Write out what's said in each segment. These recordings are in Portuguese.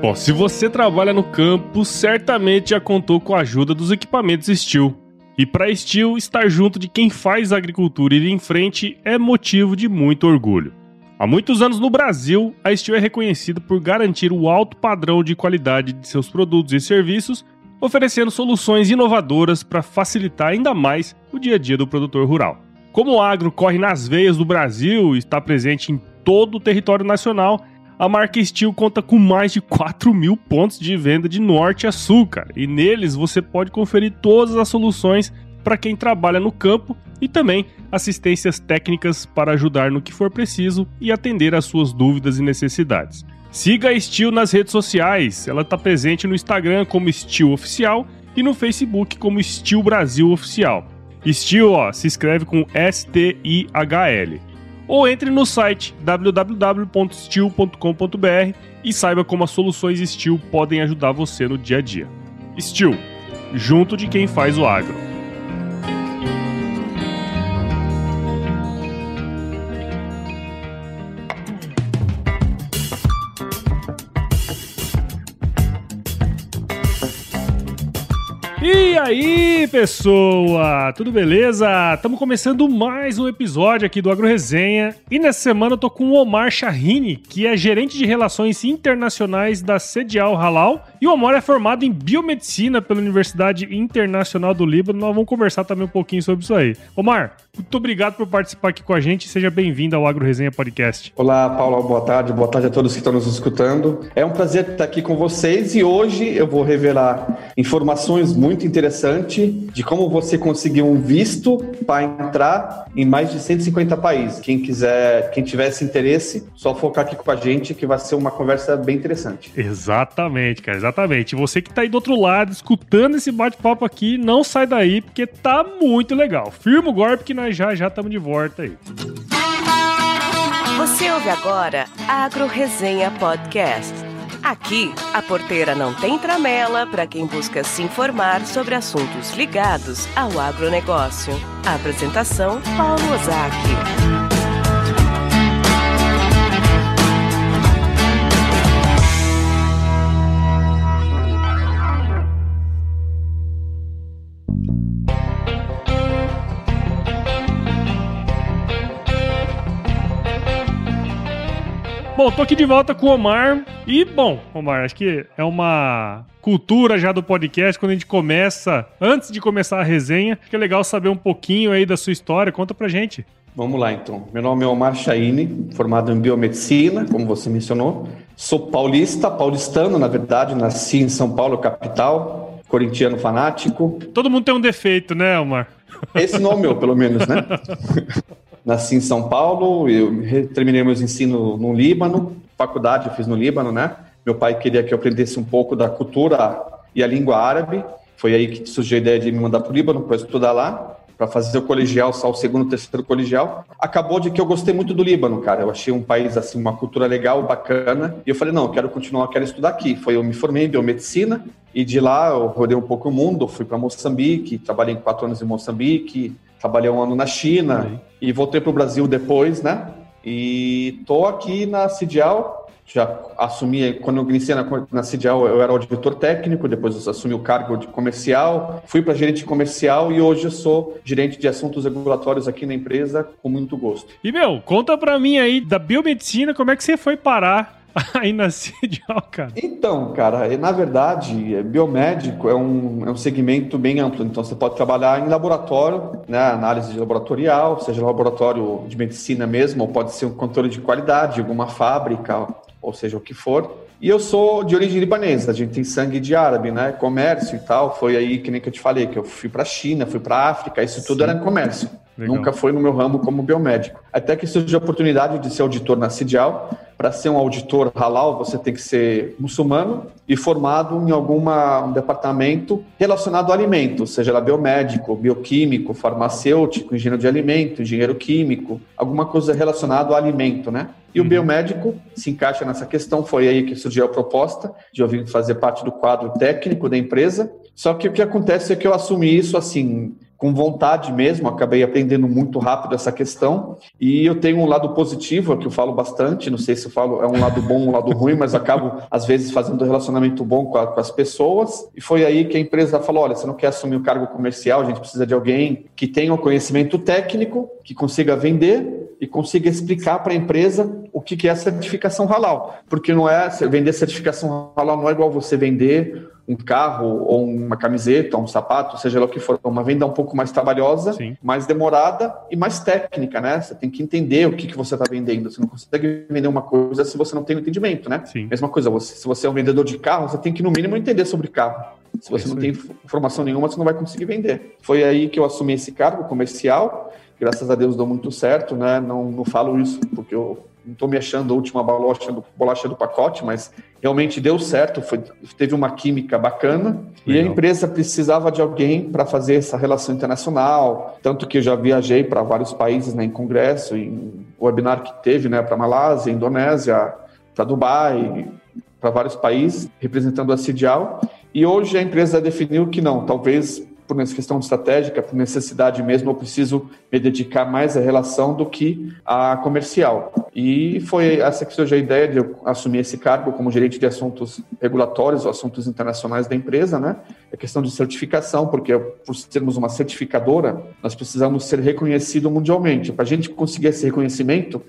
Bom, se você trabalha no campo, certamente já contou com a ajuda dos equipamentos Steel. E para Steel, estar junto de quem faz a agricultura ir em frente é motivo de muito orgulho. Há muitos anos no Brasil, a Steel é reconhecida por garantir o alto padrão de qualidade de seus produtos e serviços, oferecendo soluções inovadoras para facilitar ainda mais o dia a dia do produtor rural. Como o agro corre nas veias do Brasil e está presente em todo o território nacional, a marca Steel conta com mais de 4 mil pontos de venda de norte a sul, cara. E neles você pode conferir todas as soluções para quem trabalha no campo e também assistências técnicas para ajudar no que for preciso e atender às suas dúvidas e necessidades. Siga a Steel nas redes sociais. Ela está presente no Instagram como Steel Oficial e no Facebook como Steel Brasil Oficial. Steel, ó, se escreve com S-T-I-H-L ou entre no site www.steel.com.br e saiba como as soluções Steel podem ajudar você no dia a dia. Steel, junto de quem faz o agro. E aí, pessoa? Tudo beleza? Estamos começando mais um episódio aqui do Agro Resenha. E nessa semana eu tô com o Omar Shahini, que é gerente de relações internacionais da Sedial Halal. E o Omar é formado em biomedicina pela Universidade Internacional do Líbano. Nós vamos conversar também um pouquinho sobre isso aí. Omar, muito obrigado por participar aqui com a gente. Seja bem-vindo ao Agro Resenha Podcast. Olá, Paulo. Boa tarde. Boa tarde a todos que estão nos escutando. É um prazer estar aqui com vocês e hoje eu vou revelar informações muito muito interessante de como você conseguir um visto para entrar em mais de 150 países. Quem quiser, quem tiver esse interesse, só focar aqui com a gente que vai ser uma conversa bem interessante. Exatamente, cara, exatamente. Você que está aí do outro lado, escutando esse bate-papo aqui, não sai daí porque tá muito legal. Firma o golpe que nós já já estamos de volta aí. Você ouve agora Agro Resenha Podcast. Aqui, a porteira não tem tramela para quem busca se informar sobre assuntos ligados ao agronegócio. A apresentação: Paulo Ozaki. Bom, tô aqui de volta com o Omar. E, bom, Omar, acho que é uma cultura já do podcast quando a gente começa, antes de começar a resenha, que é legal saber um pouquinho aí da sua história. Conta pra gente. Vamos lá, então. Meu nome é Omar Chaine, formado em biomedicina, como você mencionou. Sou paulista, paulistano, na verdade, nasci em São Paulo, capital, corintiano fanático. Todo mundo tem um defeito, né, Omar? Esse não é o meu, pelo menos, né? nasci em São Paulo, eu terminei meus ensinos no Líbano, faculdade eu fiz no Líbano, né? Meu pai queria que eu aprendesse um pouco da cultura e a língua árabe. Foi aí que surgiu a ideia de me mandar para o Líbano para estudar lá, para fazer o colegial, só o segundo, terceiro colegial. Acabou de que eu gostei muito do Líbano, cara. Eu achei um país assim, uma cultura legal, bacana. E eu falei, não, eu quero continuar, eu quero estudar aqui. Foi eu me formei em biomedicina e de lá eu rodei um pouco o mundo, fui para Moçambique, trabalhei quatro anos em Moçambique, trabalhei um ano na China uhum. E voltei para o Brasil depois, né? E tô aqui na Cidial, já assumi, quando eu iniciei na, na Cidial, eu era auditor técnico, depois assumi o cargo de comercial, fui para gerente comercial e hoje eu sou gerente de assuntos regulatórios aqui na empresa, com muito gosto. E, meu, conta para mim aí da biomedicina, como é que você foi parar na CIDIAL, cara? Então, cara, na verdade, é, biomédico é um, é um segmento bem amplo. Então, você pode trabalhar em laboratório, né, análise laboratorial, seja laboratório de medicina mesmo, ou pode ser um controle de qualidade, alguma fábrica, ou seja, o que for. E eu sou de origem libanesa, a gente tem sangue de árabe, né? Comércio e tal. Foi aí que nem que eu te falei, que eu fui para China, fui para África, isso tudo Sim. era comércio. Legal. Nunca foi no meu ramo como biomédico. Até que surgiu a oportunidade de ser auditor na CIDIAL. Para ser um auditor halal, você tem que ser muçulmano e formado em algum um departamento relacionado ao alimento, seja lá biomédico, bioquímico, farmacêutico, engenheiro de alimento, engenheiro químico, alguma coisa relacionada ao alimento, né? E uhum. o biomédico se encaixa nessa questão, foi aí que surgiu a proposta de eu vir fazer parte do quadro técnico da empresa. Só que o que acontece é que eu assumi isso assim, com vontade mesmo, acabei aprendendo muito rápido essa questão. E eu tenho um lado positivo, que eu falo bastante, não sei se eu falo é um lado bom, um lado ruim, mas acabo, às vezes, fazendo um relacionamento bom com, a, com as pessoas. E foi aí que a empresa falou: olha, você não quer assumir o cargo comercial, a gente precisa de alguém que tenha o um conhecimento técnico, que consiga vender e consiga explicar para a empresa o que, que é certificação halal. Porque não é vender certificação halal não é igual você vender um carro ou uma camiseta, um sapato, seja lá o que for, uma venda um pouco mais trabalhosa, Sim. mais demorada e mais técnica, né? Você tem que entender o que, que você está vendendo. Você não consegue vender uma coisa se você não tem o entendimento, né? Sim. Mesma coisa, você, se você é um vendedor de carro, você tem que, no mínimo, entender sobre carro. Se você não tem informação nenhuma, você não vai conseguir vender. Foi aí que eu assumi esse cargo comercial. Graças a Deus deu muito certo, né? Não, não falo isso porque eu não estou me achando a última bolacha do, bolacha do pacote, mas realmente deu certo, foi, teve uma química bacana Legal. e a empresa precisava de alguém para fazer essa relação internacional, tanto que eu já viajei para vários países né, em congresso, em webinar que teve né, para Malásia, Indonésia, para Dubai, para vários países, representando a CIDIAL, e hoje a empresa definiu que não, talvez por questão estratégica, por necessidade mesmo, eu preciso me dedicar mais à relação do que à comercial. E foi essa que surgiu a ideia de eu assumir esse cargo como gerente de assuntos regulatórios ou assuntos internacionais da empresa, né? É questão de certificação, porque por sermos uma certificadora, nós precisamos ser reconhecidos mundialmente. Para a gente conseguir esse reconhecimento,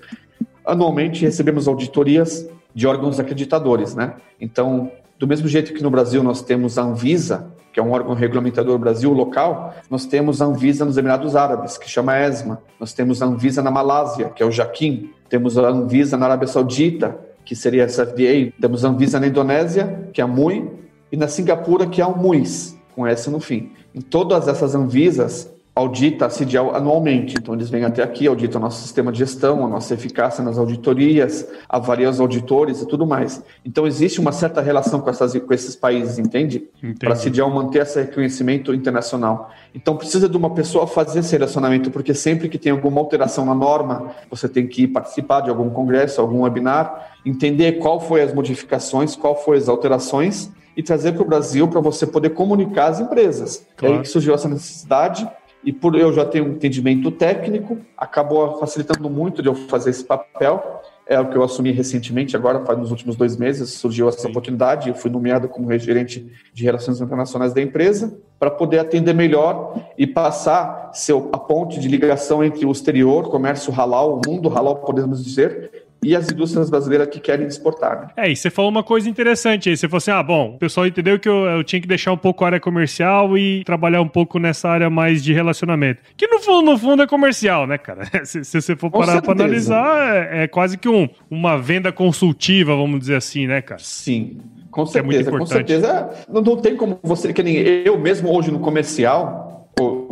anualmente recebemos auditorias de órgãos acreditadores, né? Então, do mesmo jeito que no Brasil nós temos a Anvisa, que é um órgão regulamentador Brasil local, nós temos a Anvisa nos Emirados Árabes, que chama ESMA. Nós temos a Anvisa na Malásia, que é o Jaquim. Temos a Anvisa na Arábia Saudita, que seria a FDA. Temos a Anvisa na Indonésia, que é a MUI. E na Singapura, que é o MUIS, com S no fim. Em todas essas Anvisas, audita a CIDIAL anualmente. Então, eles vêm até aqui, auditam o nosso sistema de gestão, a nossa eficácia nas auditorias, avaliam os auditores e tudo mais. Então, existe uma certa relação com, essas, com esses países, entende? Para a CIDIAL manter esse reconhecimento internacional. Então, precisa de uma pessoa fazer esse relacionamento, porque sempre que tem alguma alteração na norma, você tem que participar de algum congresso, algum webinar, entender qual foi as modificações, qual foi as alterações e trazer para o Brasil para você poder comunicar as empresas. Claro. É aí que surgiu essa necessidade e por eu já ter um entendimento técnico, acabou facilitando muito de eu fazer esse papel. É o que eu assumi recentemente, agora, nos últimos dois meses, surgiu essa oportunidade. Eu fui nomeado como gerente de relações internacionais da empresa para poder atender melhor e passar ser a ponte de ligação entre o exterior, comércio halal, o mundo halal, podemos dizer, e as indústrias brasileiras que querem exportar. Né? É, e você falou uma coisa interessante aí. Você falou assim: ah, bom, o pessoal entendeu que eu, eu, tinha que deixar um pouco a área comercial e trabalhar um pouco nessa área mais de relacionamento. Que no fundo, no fundo é comercial, né, cara? Se, se você for parar para analisar, é, é, quase que um, uma venda consultiva, vamos dizer assim, né, cara? Sim. Com certeza, é com certeza. Não, não tem como você, que nem eu mesmo hoje no comercial,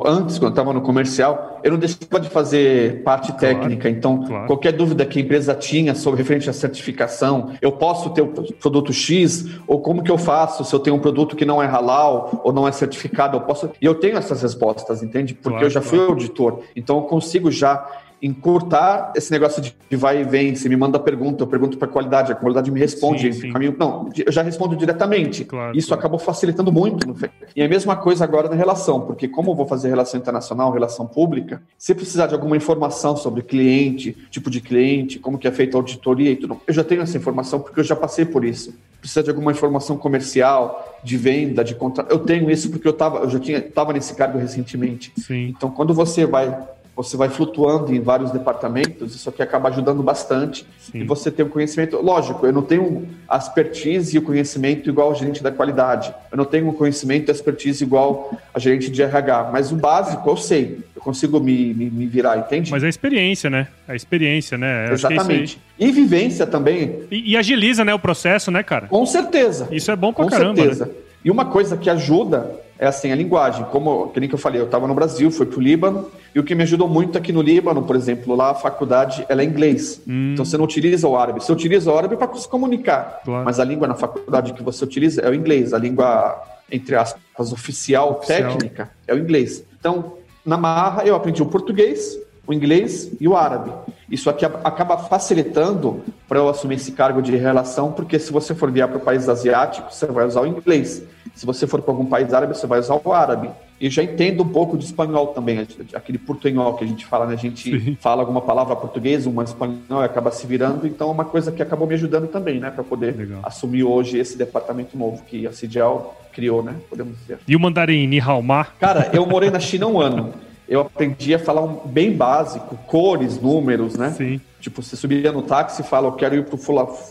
antes, quando estava no comercial, eu não deixava de fazer parte claro, técnica. Então, claro. qualquer dúvida que a empresa tinha sobre referente à certificação, eu posso ter o produto X, ou como que eu faço se eu tenho um produto que não é halal ou não é certificado, eu posso. E eu tenho essas respostas, entende? Porque claro, eu já fui auditor. Então, eu consigo já encurtar esse negócio de vai e vem, você me manda pergunta, eu pergunto para a qualidade, a qualidade me responde. Sim, sim. Caminho, não, eu já respondo diretamente. Claro, Isso claro. acabou facilitando muito. E a mesma coisa agora na relação, porque como eu vou fazer relação internacional, relação pública, se precisar de alguma informação sobre cliente, tipo de cliente, como que é feita a auditoria e tudo, eu já tenho essa informação porque eu já passei por isso. Precisa de alguma informação comercial, de venda, de contrato. Eu tenho isso porque eu, tava, eu já tinha estava nesse cargo recentemente. Sim. Então, quando você vai você vai flutuando em vários departamentos, isso aqui acaba ajudando bastante. Sim. E você tem o um conhecimento. Lógico, eu não tenho a expertise e o conhecimento igual a gerente da qualidade. Eu não tenho o conhecimento e a expertise igual a gerente de RH. Mas o básico eu sei. Eu consigo me, me, me virar, entende? Mas a experiência, né? A experiência, né? Eu é Exatamente. É e vivência também. E, e, agiliza, né, o processo, né, cara? Com certeza. Isso é bom pra Com caramba. Com certeza. Né? E uma coisa que ajuda é assim, a linguagem. Como que nem que eu falei, eu estava no Brasil, fui para o Líbano, e o que me ajudou muito aqui no Líbano, por exemplo, lá a faculdade ela é inglês. Hum. Então você não utiliza o árabe. Você utiliza o árabe para se comunicar. Claro. Mas a língua na faculdade que você utiliza é o inglês. A língua, entre aspas, oficial, oficial. técnica, é o inglês. Então, na Marra, eu aprendi o português, o inglês e o árabe. Isso aqui acaba facilitando para eu assumir esse cargo de relação, porque se você for viajar para o país asiático, você vai usar o inglês. Se você for para algum país árabe, você vai usar o árabe. E já entendo um pouco de espanhol também, aquele portunhol que a gente fala, né? A gente Sim. fala alguma palavra português, uma espanhol e acaba se virando. Então, é uma coisa que acabou me ajudando também, né? Para poder Legal. assumir hoje esse departamento novo que a CIDEL criou, né? Podemos dizer. E o mandarim Nihaomar? Cara, eu morei na China um ano. Eu aprendi a falar um bem básico, cores, números, né? Sim. Tipo, você subia no táxi e fala, eu quero ir pro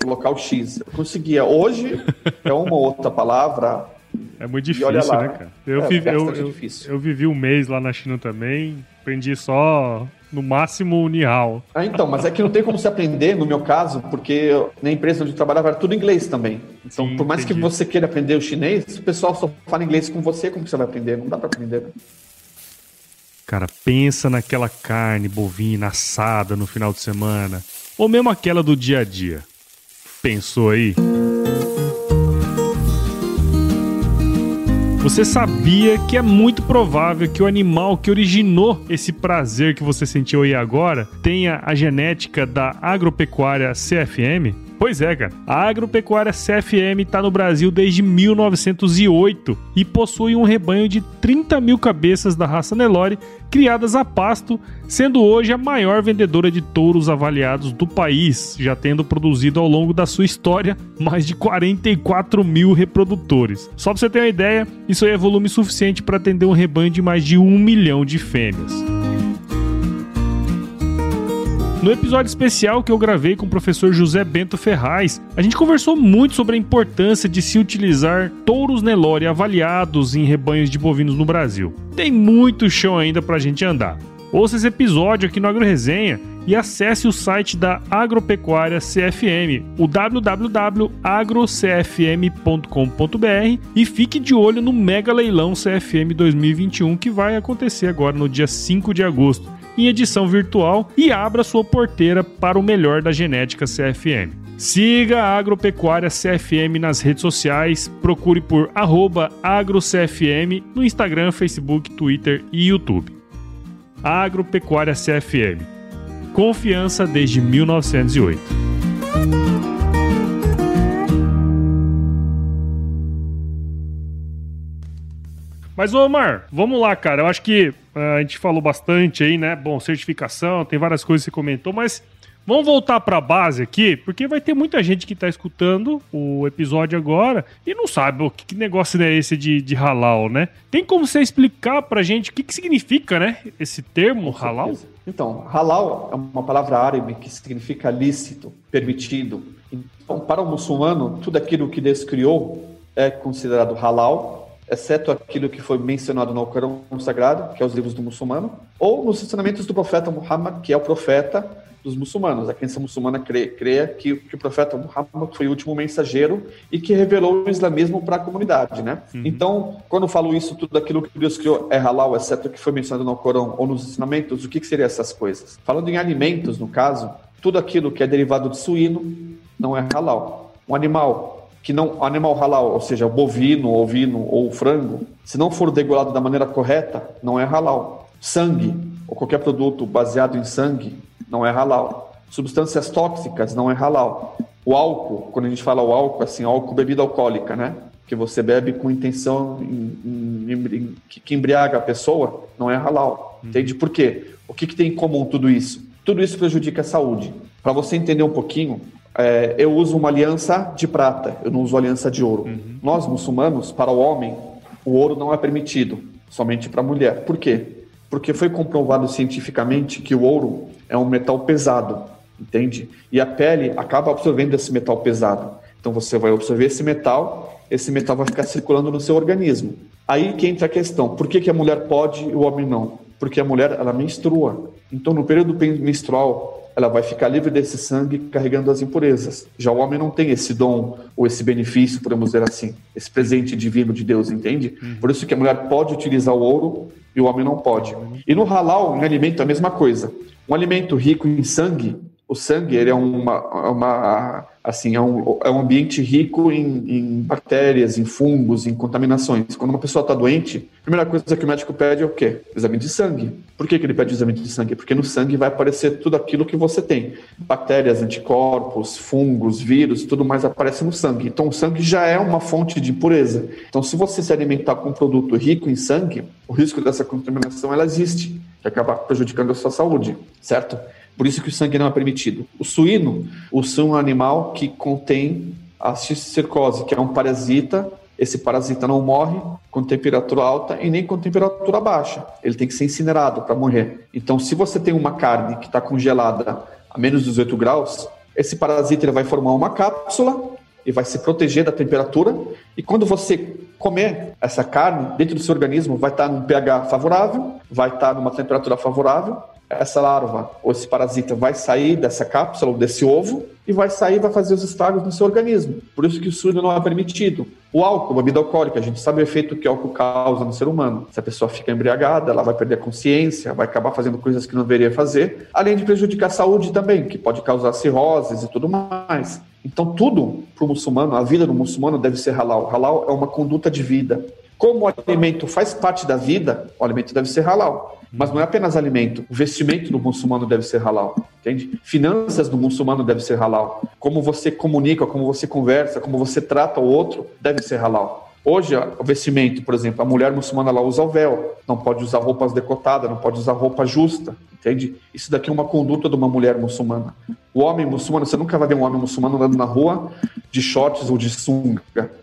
local X. Eu conseguia. Hoje é uma outra palavra é muito difícil, lá, né, cara? Eu, é, vivi, eu, eu, eu, vivi um mês lá na China também, aprendi só no máximo o Nihao. Ah, então, mas é que não tem como se aprender, no meu caso, porque na empresa onde eu trabalhava era tudo inglês também. Então, Sim, por mais entendi. que você queira aprender o chinês, o pessoal só fala inglês com você, como que você vai aprender? Não dá para aprender. Cara, pensa naquela carne bovina assada no final de semana, ou mesmo aquela do dia a dia. Pensou aí? Você sabia que é muito provável que o animal que originou esse prazer que você sentiu aí agora tenha a genética da agropecuária CFM? Pois é, cara. A agropecuária CFM está no Brasil desde 1908 e possui um rebanho de 30 mil cabeças da raça Nelore criadas a pasto, sendo hoje a maior vendedora de touros avaliados do país, já tendo produzido ao longo da sua história mais de 44 mil reprodutores. Só para você ter uma ideia, isso aí é volume suficiente para atender um rebanho de mais de um milhão de fêmeas. No episódio especial que eu gravei com o professor José Bento Ferraz, a gente conversou muito sobre a importância de se utilizar touros Nelore avaliados em rebanhos de bovinos no Brasil. Tem muito chão ainda pra gente andar. Ouça esse episódio aqui no Agro Resenha e acesse o site da Agropecuária CFM, o www.agrocfm.com.br e fique de olho no Mega Leilão CFM 2021 que vai acontecer agora no dia 5 de agosto em edição virtual e abra sua porteira para o melhor da genética CFM. Siga a Agropecuária CFM nas redes sociais, procure por agrocfm no Instagram, Facebook, Twitter e YouTube. Agropecuária CFM. Confiança desde 1908. Mas, Omar, vamos lá, cara. Eu acho que a gente falou bastante aí, né? Bom, certificação, tem várias coisas que você comentou, mas vamos voltar para a base aqui, porque vai ter muita gente que está escutando o episódio agora e não sabe o que, que negócio é esse de, de halal, né? Tem como você explicar para a gente o que, que significa, né? Esse termo halal? Então, halal é uma palavra árabe que significa lícito, permitido. Então, para o muçulmano, tudo aquilo que Deus criou é considerado halal exceto aquilo que foi mencionado no Alcorão Sagrado, que é os livros do muçulmano, ou nos ensinamentos do profeta Muhammad, que é o profeta dos muçulmanos. A crença muçulmana crê, crê que, que, o profeta Muhammad foi o último mensageiro e que revelou o islamismo para a comunidade, né? Uhum. Então, quando eu falo isso, tudo aquilo que Deus criou é halal, exceto o que foi mencionado no Alcorão ou nos ensinamentos, o que, que seriam essas coisas? Falando em alimentos, no caso, tudo aquilo que é derivado de suíno não é halal. Um animal que não animal halal, ou seja, bovino, ovino ou frango, se não for degolado da maneira correta, não é halal. Sangue ou qualquer produto baseado em sangue não é halal. Substâncias tóxicas não é halal. O álcool, quando a gente fala o álcool, assim, álcool bebida alcoólica, né? Que você bebe com intenção em, em, em, que embriaga a pessoa, não é halal. Uhum. Entende por quê? O que, que tem em comum tudo isso? Tudo isso prejudica a saúde. Para você entender um pouquinho, é, eu uso uma aliança de prata, eu não uso aliança de ouro. Uhum. Nós, muçulmanos, para o homem, o ouro não é permitido, somente para a mulher. Por quê? Porque foi comprovado cientificamente que o ouro é um metal pesado, entende? E a pele acaba absorvendo esse metal pesado. Então você vai absorver esse metal, esse metal vai ficar circulando no seu organismo. Aí que entra a questão: por que, que a mulher pode e o homem não? Porque a mulher ela menstrua. Então no período menstrual ela vai ficar livre desse sangue carregando as impurezas. Já o homem não tem esse dom ou esse benefício, podemos dizer assim, esse presente divino de Deus, entende? Uhum. Por isso que a mulher pode utilizar o ouro e o homem não pode. E no halal, em alimento, a mesma coisa. Um alimento rico em sangue O sangue ele é uma, uma assim é um, é um ambiente rico em, em bactérias, em fungos, em contaminações. Quando uma pessoa está doente, a primeira coisa que o médico pede é o quê? Exame de sangue. Por que, que ele pede exame de sangue? Porque no sangue vai aparecer tudo aquilo que você tem: bactérias, anticorpos, fungos, vírus, tudo mais aparece no sangue. Então o sangue já é uma fonte de impureza. Então se você se alimentar com um produto rico em sangue, o risco dessa contaminação ela existe, que acaba prejudicando a sua saúde, certo? Por isso que o sangue não é permitido. O suíno, o suíno é um animal que contém a cisticercose, que é um parasita. Esse parasita não morre com temperatura alta e nem com temperatura baixa. Ele tem que ser incinerado para morrer. Então, se você tem uma carne que está congelada a menos de 18 graus, esse parasita ele vai formar uma cápsula e vai se proteger da temperatura. E quando você comer essa carne, dentro do seu organismo vai estar num pH favorável, vai estar numa temperatura favorável essa larva ou esse parasita vai sair dessa cápsula ou desse ovo e vai sair e vai fazer os estragos no seu organismo. Por isso que o suíno não é permitido. O álcool, bebida alcoólica, a gente sabe o efeito que o álcool causa no ser humano. Se a pessoa fica embriagada, ela vai perder a consciência, vai acabar fazendo coisas que não deveria fazer, além de prejudicar a saúde também, que pode causar cirroses e tudo mais. Então, tudo para o muçulmano, a vida do muçulmano deve ser halal. Halal é uma conduta de vida. Como o alimento faz parte da vida, o alimento deve ser halal. Mas não é apenas alimento. O vestimento do muçulmano deve ser halal, entende? Finanças do muçulmano deve ser halal. Como você comunica, como você conversa, como você trata o outro, deve ser halal. Hoje, o vestimento, por exemplo, a mulher muçulmana ela usa o véu, não pode usar roupas decotadas, não pode usar roupa justa, entende? Isso daqui é uma conduta de uma mulher muçulmana. O homem muçulmano, você nunca vai ver um homem muçulmano andando na rua de shorts ou de sunga.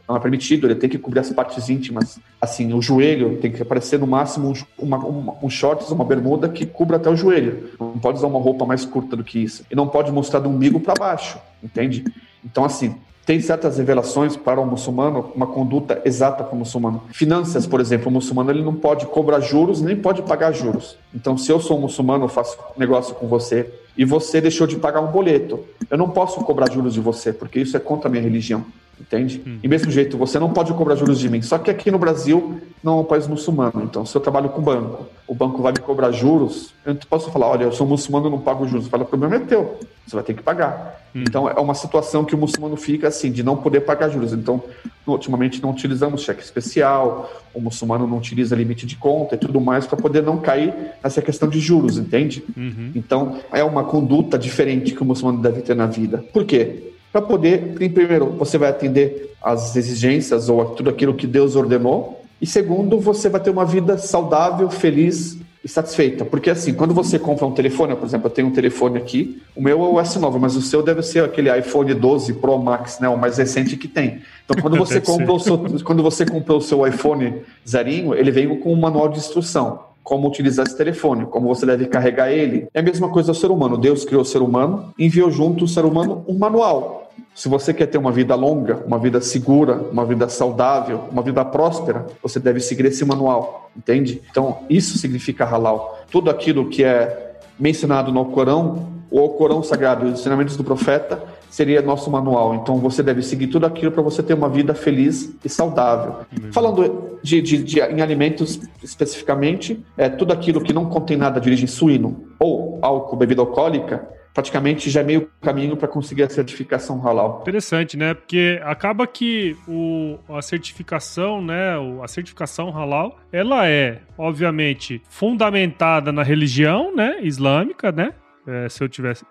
Não é permitido, ele tem que cobrir as partes íntimas. Assim, o joelho tem que aparecer no máximo uma, uma, um shorts, uma bermuda que cubra até o joelho. Não pode usar uma roupa mais curta do que isso. E não pode mostrar do umbigo para baixo, entende? Então, assim, tem certas revelações para o muçulmano, uma conduta exata para o muçulmano. Finanças, por exemplo, o muçulmano ele não pode cobrar juros nem pode pagar juros. Então, se eu sou um muçulmano, eu faço negócio com você e você deixou de pagar um boleto, eu não posso cobrar juros de você, porque isso é contra a minha religião. Entende? Hum. E mesmo jeito, você não pode cobrar juros de mim. Só que aqui no Brasil não é um país muçulmano. Então, se eu trabalho com banco, o banco vai me cobrar juros, eu não posso falar, olha, eu sou muçulmano, não pago juros. Fala, o problema é teu. Você vai ter que pagar. Hum. Então, é uma situação que o muçulmano fica assim, de não poder pagar juros. Então, ultimamente não utilizamos cheque especial, o muçulmano não utiliza limite de conta e tudo mais para poder não cair nessa questão de juros, entende? Uhum. Então, é uma conduta diferente que o muçulmano deve ter na vida. Por quê? Para poder, primeiro, você vai atender às exigências ou a tudo aquilo que Deus ordenou, e segundo, você vai ter uma vida saudável, feliz e satisfeita. Porque assim, quando você compra um telefone, por exemplo, eu tenho um telefone aqui, o meu é o S9, mas o seu deve ser aquele iPhone 12 Pro Max, né, o mais recente que tem. Então, quando você compra o seu, quando você comprou o seu iPhone zerinho, ele vem com um manual de instrução como utilizar esse telefone, como você deve carregar ele. É a mesma coisa do ser humano. Deus criou o ser humano, enviou junto o ser humano um manual. Se você quer ter uma vida longa, uma vida segura, uma vida saudável, uma vida próspera, você deve seguir esse manual, entende? Então, isso significa halal. Tudo aquilo que é mencionado no Corão, o Corão Sagrado e os ensinamentos do profeta seria nosso manual. Então, você deve seguir tudo aquilo para você ter uma vida feliz e saudável. Uhum. Falando de, de, de, em alimentos especificamente, é tudo aquilo que não contém nada de origem suíno ou álcool, bebida alcoólica, praticamente já é meio caminho para conseguir a certificação halal. Interessante, né? Porque acaba que o, a certificação, né, a certificação halal, ela é, obviamente, fundamentada na religião, né, islâmica, né? É, se eu tivesse.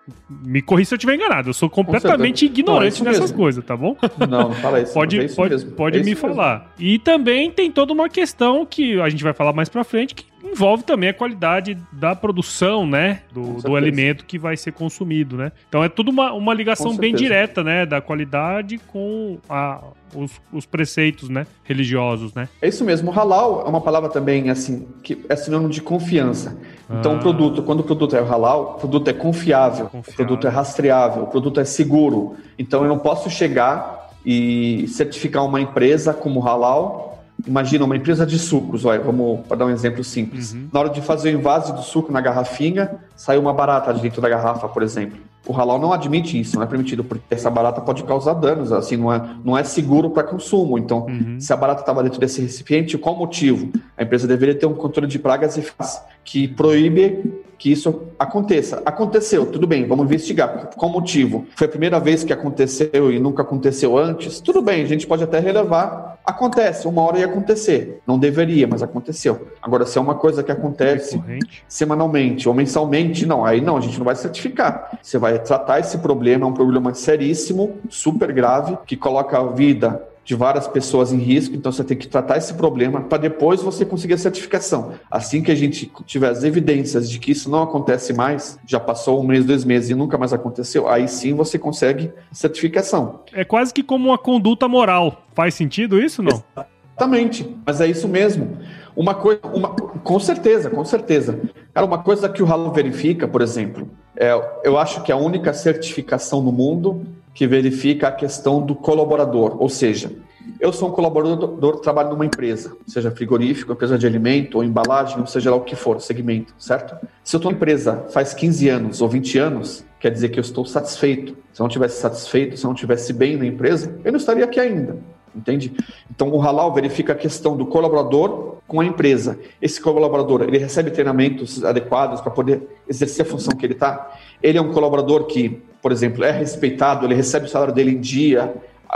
Me corri se eu estiver enganado. Eu sou completamente ignorante não, é nessas mesmo. coisas, tá bom? Não, não fala isso. pode é isso pode, pode é me falar. Mesmo. E também tem toda uma questão que a gente vai falar mais pra frente, que envolve também a qualidade da produção, né? Do, do alimento que vai ser consumido, né? Então é tudo uma, uma ligação bem direta, né? Da qualidade com a, os, os, preceitos, né? Religiosos, né? É isso mesmo. Halal é uma palavra também, assim, que é sinônimo de confiança. Então, ah. o produto, quando o produto é halal, o produto é confiável, confiável, o produto é rastreável, o produto é seguro. Então, eu não posso chegar e certificar uma empresa como halal Imagina uma empresa de sucos, olha, vamos para dar um exemplo simples. Uhum. Na hora de fazer o invase do suco na garrafinha, saiu uma barata de dentro da garrafa, por exemplo. O halal não admite isso, não é permitido, porque essa barata pode causar danos, assim, não é, não é seguro para consumo. Então, uhum. se a barata estava dentro desse recipiente, qual motivo? A empresa deveria ter um controle de pragas e que proíbe que isso aconteça. Aconteceu, tudo bem, vamos investigar. Qual motivo? Foi a primeira vez que aconteceu e nunca aconteceu antes? Tudo bem, a gente pode até relevar. Acontece, uma hora ia acontecer. Não deveria, mas aconteceu. Agora, se é uma coisa que acontece semanalmente ou mensalmente, não, aí não, a gente não vai certificar. Você vai tratar esse problema, é um problema seríssimo, super grave, que coloca a vida de várias pessoas em risco, então você tem que tratar esse problema para depois você conseguir a certificação. Assim que a gente tiver as evidências de que isso não acontece mais, já passou um mês, dois meses e nunca mais aconteceu, aí sim você consegue certificação. É quase que como uma conduta moral. Faz sentido isso, não? Exatamente, mas é isso mesmo. Uma coisa, uma, com certeza, com certeza. Cara, uma coisa que o Halo verifica, por exemplo, é, eu acho que a única certificação no mundo que verifica a questão do colaborador, ou seja, eu sou um colaborador, trabalho numa empresa, seja frigorífico, empresa de alimento ou embalagem, ou seja lá o que for, segmento, certo? Se eu estou empresa faz 15 anos ou 20 anos, quer dizer que eu estou satisfeito. Se eu não tivesse satisfeito, se eu não tivesse bem na empresa, eu não estaria aqui ainda, entende? Então o halal verifica a questão do colaborador com a empresa. Esse colaborador, ele recebe treinamentos adequados para poder exercer a função que ele está? Ele é um colaborador que por exemplo, é respeitado, ele recebe o salário dele em dia,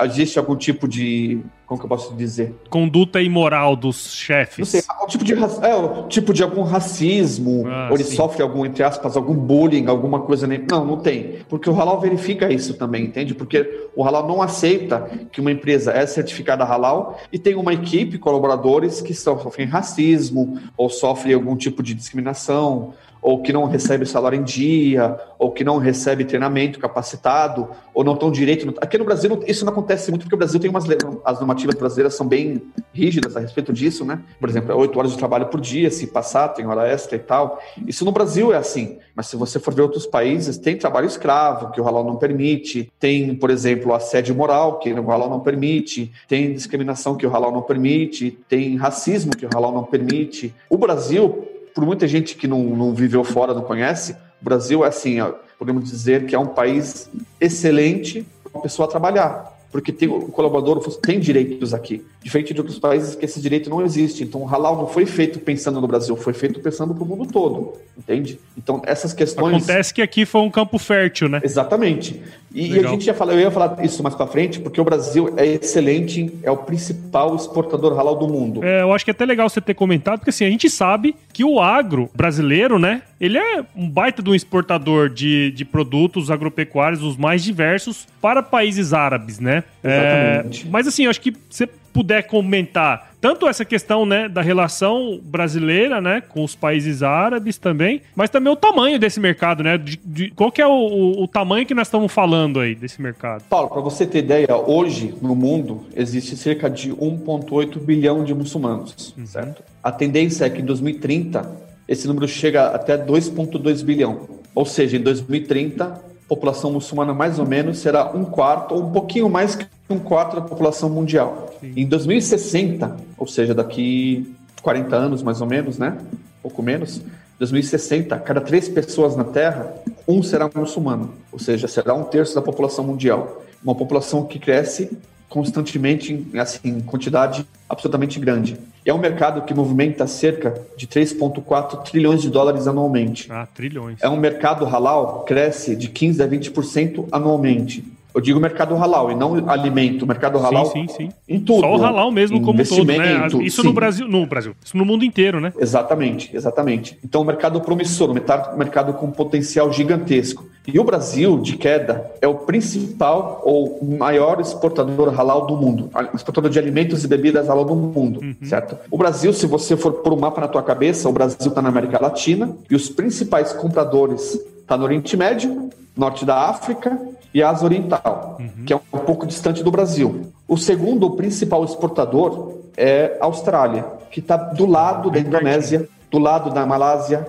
existe algum tipo de. Como que eu posso dizer? Conduta imoral dos chefes. Não sei, tipo de, é, o tipo de algum racismo, ah, ou ele sim. sofre algum, entre aspas, algum bullying, alguma coisa. Não, não tem. Porque o Halal verifica isso também, entende? Porque o Halal não aceita que uma empresa é certificada Halal e tem uma equipe, colaboradores, que sofrem racismo ou sofrem algum tipo de discriminação ou que não recebe salário em dia, ou que não recebe treinamento capacitado, ou não estão direito. Aqui no Brasil isso não acontece muito, porque o Brasil tem umas as normativas brasileiras são bem rígidas a respeito disso, né? Por exemplo, é oito horas de trabalho por dia, se passar, tem hora extra e tal. Isso no Brasil é assim, mas se você for ver outros países, tem trabalho escravo, que o halal não permite, tem, por exemplo, assédio moral, que o halal não permite, tem discriminação que o halal não permite, tem racismo que o halal não permite. O Brasil, por muita gente que não, não viveu fora, não conhece, o Brasil é assim, podemos dizer que é um país excelente para uma pessoa trabalhar porque tem, o colaborador tem direitos aqui, diferente de outros países que esse direito não existe. Então, o halal não foi feito pensando no Brasil, foi feito pensando para o mundo todo, entende? Então, essas questões... Acontece que aqui foi um campo fértil, né? Exatamente. E, a gente ia falar, eu ia falar isso mais para frente, porque o Brasil é excelente, é o principal exportador halal do mundo. É, eu acho que é até legal você ter comentado, porque assim, a gente sabe que o agro brasileiro, né, ele é um baita de um exportador de, de produtos agropecuários, os mais diversos, para países árabes, né? Exatamente. É, mas assim, eu acho que você puder comentar tanto essa questão né, da relação brasileira né, com os países árabes também, mas também o tamanho desse mercado, né? De, de, qual que é o, o, o, tamanho que nós estamos falando aí desse mercado? Paulo, para você ter ideia, hoje no mundo existe cerca de 1,8 bilhão de muçulmanos, uhum. certo? A tendência é que em 2030 esse número chega até 2,2 bilhão. Ou seja, em 2030 população muçulmana mais ou menos será um quarto ou um pouquinho mais que um quarto da população mundial. Sim. Em 2060, ou seja, daqui 40 anos mais ou menos, né? Pouco menos. 2060, cada três pessoas na Terra, um será muçulmano, ou seja, será um terço da população mundial. Uma população que cresce constantemente, assim, em quantidade absolutamente grande. É um mercado que movimenta cerca de 3,4 trilhões de dólares anualmente. Ah, trilhões. É um mercado halal, cresce de 15% a 20% anualmente. Eu digo mercado halal e não alimento, mercado halal sim, sim, sim. em tudo. Só o halal mesmo como todo, né? Isso sim. no Brasil, no Brasil, isso no mundo inteiro, né? Exatamente, exatamente. Então, mercado promissor, um mercado com potencial gigantesco. E o Brasil, de queda, é o principal ou maior exportador halal do mundo, exportador de alimentos e bebidas halal do mundo, uhum. certo? O Brasil, se você for por um mapa na tua cabeça, o Brasil está na América Latina e os principais compradores estão tá no Oriente Médio, norte da África e Ásia Oriental, uhum. que é um pouco distante do Brasil. O segundo principal exportador é a Austrália, que está do lado da Indonésia, do lado da Malásia,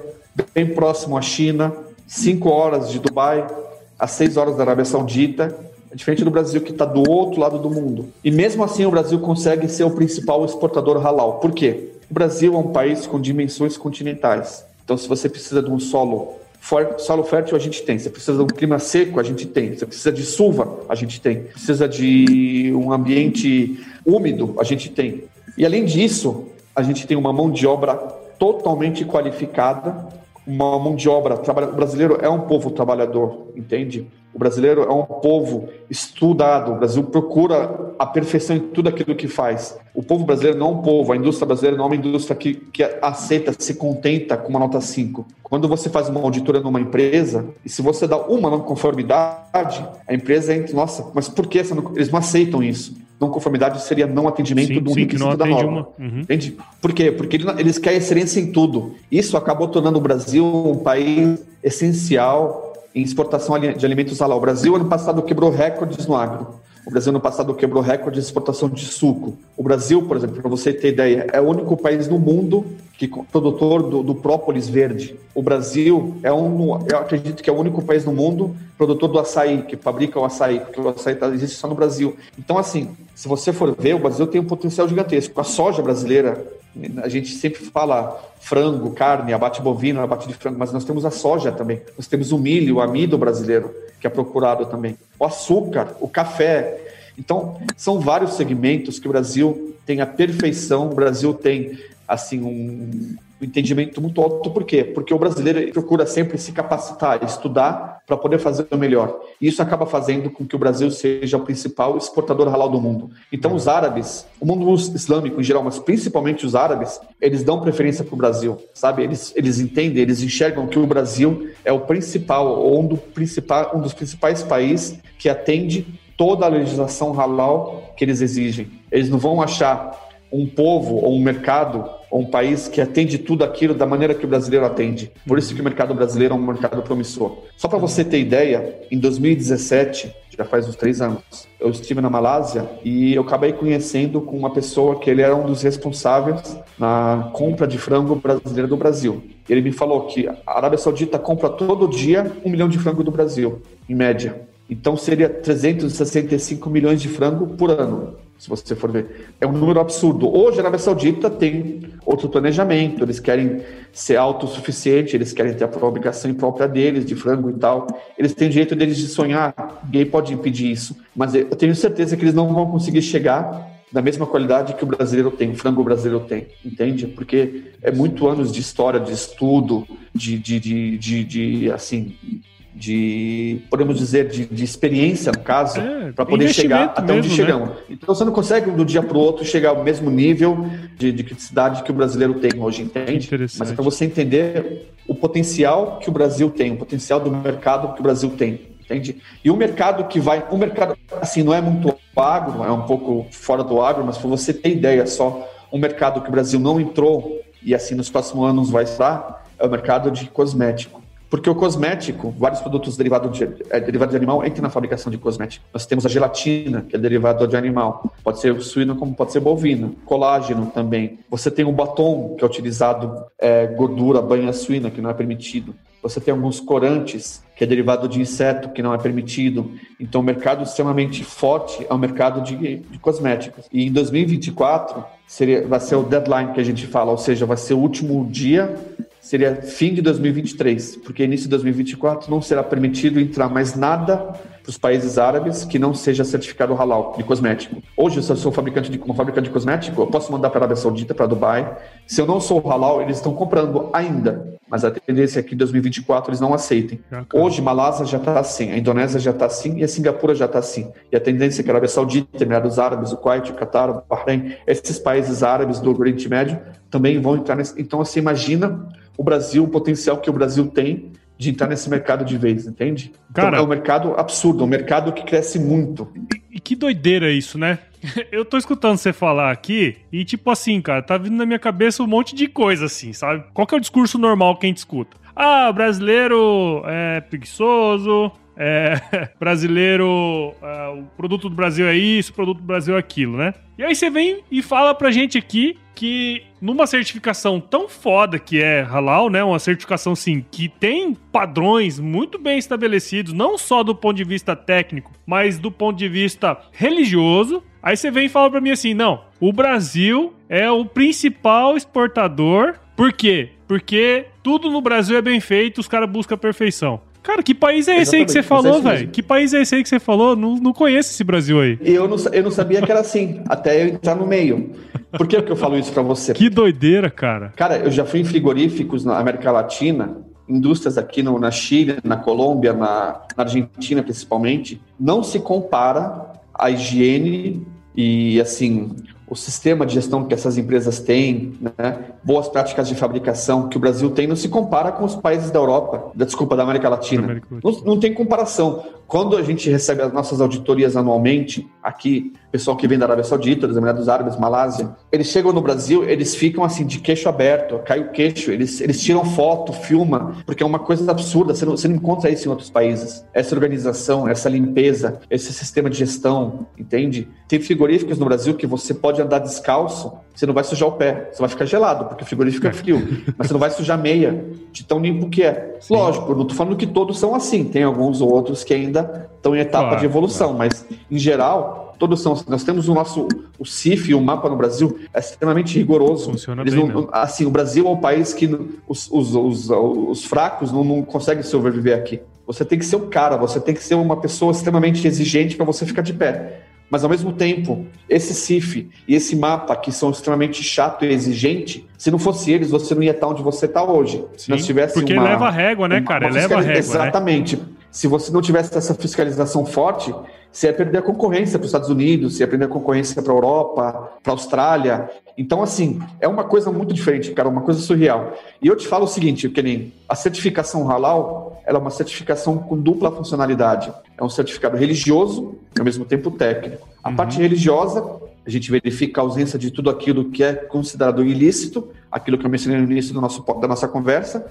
bem próximo à China, cinco horas de Dubai, a seis horas da Arábia Saudita, é diferente do Brasil que está do outro lado do mundo. E mesmo assim o Brasil consegue ser o principal exportador halal. Por quê? O Brasil é um país com dimensões continentais. Então, se você precisa de um solo Solo fértil a gente tem. Você precisa de um clima seco, a gente tem. Você precisa de chuva, a gente tem. Precisa de um ambiente úmido, a gente tem. E além disso, a gente tem uma mão de obra totalmente qualificada, uma mão de obra. O brasileiro é um povo trabalhador, entende? O brasileiro é um povo estudado. O Brasil procura a perfeição em tudo aquilo que faz. O povo brasileiro não é um povo, a indústria brasileira não é uma indústria que, que aceita, se contenta com uma nota 5. Quando você faz uma auditoria numa empresa, e se você dá uma não conformidade, a empresa entra, nossa, mas por que não, eles não aceitam isso? Não conformidade seria não atendimento sim, do sim, requisito da norma. Uhum. Entende? Por quê? Porque eles querem excelência em tudo. Isso acabou tornando o Brasil um país essencial em exportação de alimentos halal. O Brasil, ano passado, quebrou recordes no agro. O Brasil, ano passado, quebrou recorde de exportação de suco. O Brasil, por exemplo, para você ter ideia, é o único país no mundo que produtor do, do, própolis verde. O Brasil é um, eu acredito que é o único país no mundo produtor do açaí, que fabrica o açaí, porque o açaí tá, existe só no Brasil. Então, assim, se você for ver, o Brasil tem um potencial gigantesco. A soja brasileira a gente sempre fala frango, carne, abate bovino, abate de frango, mas nós temos a soja também. Nós temos o milho, o amido brasileiro, que é procurado também. O açúcar, o café. Então, são vários segmentos que o Brasil tem a perfeição, o Brasil tem assim um entendimento muito alto. Por quê? Porque o brasileiro procura sempre se capacitar, estudar para poder fazer o melhor. E isso acaba fazendo com que o Brasil seja o principal exportador halal do mundo. Então, os árabes, o mundo islâmico em geral, mas principalmente os árabes, eles dão preferência para o Brasil, sabe? Eles, eles entendem, eles enxergam que o Brasil é o principal, ou um, do principal, um dos principais países que atende toda a legislação halal que eles exigem. Eles não vão achar um povo ou um mercado ou um país que atende tudo aquilo da maneira que o brasileiro atende. Por isso que o mercado brasileiro é um mercado promissor. Só para você ter ideia, em 2017, já faz uns três anos, eu estive na Malásia e eu acabei conhecendo com uma pessoa que ele era um dos responsáveis na compra de frango brasileiro do Brasil. Ele me falou que a Arábia Saudita compra todo dia um milhão de frango do Brasil, em média. Então seria 365 milhões de frango por ano se você for ver. É um número absurdo. Hoje a Arábia Saudita tem outro planejamento, eles querem ser autossuficientes, eles querem ter a fabricação própria deles, de frango e tal. Eles têm o direito deles de sonhar, ninguém pode impedir isso. Mas eu tenho certeza que eles não vão conseguir chegar da mesma qualidade que o brasileiro tem, o frango brasileiro tem, entende? Porque é muito anos de história, de estudo, de, de, de, de assim, de, podemos dizer, de, de experiência, no caso, é, para poder chegar até onde né? chegamos. Né? Então você não consegue, do dia para o outro, chegar ao mesmo nível de, de criticidade que o brasileiro tem hoje, entende? Mas é para você entender o potencial que o Brasil tem, o potencial do mercado que o Brasil tem, entende? E o mercado que vai, o mercado, assim, não é muito agro, é um pouco fora do agro, mas para você ter ideia só, um mercado que o Brasil não entrou e assim nos próximos anos vai estar, é o mercado de cosmético. Porque o cosmético, vários produtos derivados de, é, derivado de animal entram na fabricação de cosmético. Nós temos a gelatina, que é derivado de animal. Pode ser suíno como pode ser bovino. Colágeno também. Você tem o batom, que é utilizado é, gordura, banha suína, que não é permitido. Você tem alguns corantes, que é derivado de inseto, que não é permitido. Então, o mercado extremamente forte é o mercado de, de cosméticos. E em 2024, seria, vai ser o deadline que a gente fala, ou seja, vai ser o último dia seria fim de 2023, porque início de 2024 não será permitido entrar mais nada para os países árabes que não seja certificado halal de cosmético. Hoje, se eu sou fabricante de uma fábrica de cosmético, eu posso mandar para a Arábia Saudita, para Dubai. Se eu não sou halal, eles estão comprando ainda, mas a tendência é que em 2024 eles não aceitem. Hoje, Malásia já está assim, a Indonésia já está assim e a Singapura já está assim. E a tendência é que a Arábia Saudita, Emirados Árabes, o Kuwait, o Qatar, o Bahrein, esses países árabes do Oriente Médio também vão entrar nesse. Então, você imagina o Brasil, o potencial que o Brasil tem de entrar nesse mercado de vez, entende? Então, Cara, então, é um mercado absurdo, um mercado que cresce muito. E, e que doideira isso, né? Eu tô escutando você falar aqui e, tipo assim, cara, tá vindo na minha cabeça um monte de coisa assim, sabe? Qual que é o discurso normal que a gente escuta? Ah, brasileiro é preguiçoso, é, brasileiro, é, o produto do Brasil é isso, o produto do Brasil é aquilo, né? E aí você vem e fala pra gente aqui que numa certificação tão foda que é halal, né? Uma certificação sim que tem padrões muito bem estabelecidos, não só do ponto de vista técnico, mas do ponto de vista religioso. Aí você vem e fala para mim assim: "Não, o Brasil é o principal exportador. Por quê? Porque tudo no Brasil é bem feito, os caras buscam a perfeição. Cara, que país é esse Exatamente, aí que você falou, velho? Que país é esse aí que você falou? Não, não conheço esse Brasil aí. Eu não, eu não sabia que era assim, até eu entrar no meio. Por que, que eu falo isso pra você? Que doideira, cara. Cara, eu já fui em frigoríficos na América Latina, indústrias aqui no, na Chile, na Colômbia, na, na Argentina principalmente, não se compara a higiene e assim o sistema de gestão que essas empresas têm, né, boas práticas de fabricação que o Brasil tem, não se compara com os países da Europa, da desculpa, da América Latina. América Latina. Não, não, tem comparação. Quando a gente recebe as nossas auditorias anualmente, aqui, pessoal que vem da Arábia Saudita, dos Emirados Árabes, Malásia, eles chegam no Brasil, eles ficam assim, de queixo aberto, cai o queixo, eles, eles tiram foto, filmam, porque é uma coisa absurda, você não, você não encontra isso em outros países. Essa organização, essa limpeza, esse sistema de gestão, entende? Tem frigoríficos no Brasil que você pode andar descalço, você não vai sujar o pé, você vai ficar gelado, porque o frigorífico é frio, mas você não vai sujar meia, de tão limpo que é. Sim. Lógico, não estou falando que todos são assim, tem alguns outros que ainda estão em etapa claro, de evolução, claro. mas em geral, todos são. Nós temos o nosso o CIF, o mapa no Brasil, é extremamente rigoroso. Funciona Eles bem, não, assim, o Brasil é um país que os, os, os, os fracos não, não conseguem sobreviver aqui. Você tem que ser um cara, você tem que ser uma pessoa extremamente exigente para você ficar de pé. Mas ao mesmo tempo, esse CIF e esse mapa, que são extremamente chato e exigente, se não fosse eles, você não ia estar onde você está hoje. Sim, se nós tivesse porque uma, leva régua, né, cara? Uma leva régua. Né? Exatamente. Né? Se você não tivesse essa fiscalização forte, você ia perder a concorrência para os Estados Unidos, você ia perder a concorrência para a Europa, para a Austrália. Então, assim, é uma coisa muito diferente, cara, uma coisa surreal. E eu te falo o seguinte, que nem a certificação halal, ela é uma certificação com dupla funcionalidade. É um certificado religioso e ao mesmo tempo técnico. A uhum. parte religiosa, a gente verifica a ausência de tudo aquilo que é considerado ilícito, aquilo que eu mencionei no início do nosso, da nossa conversa.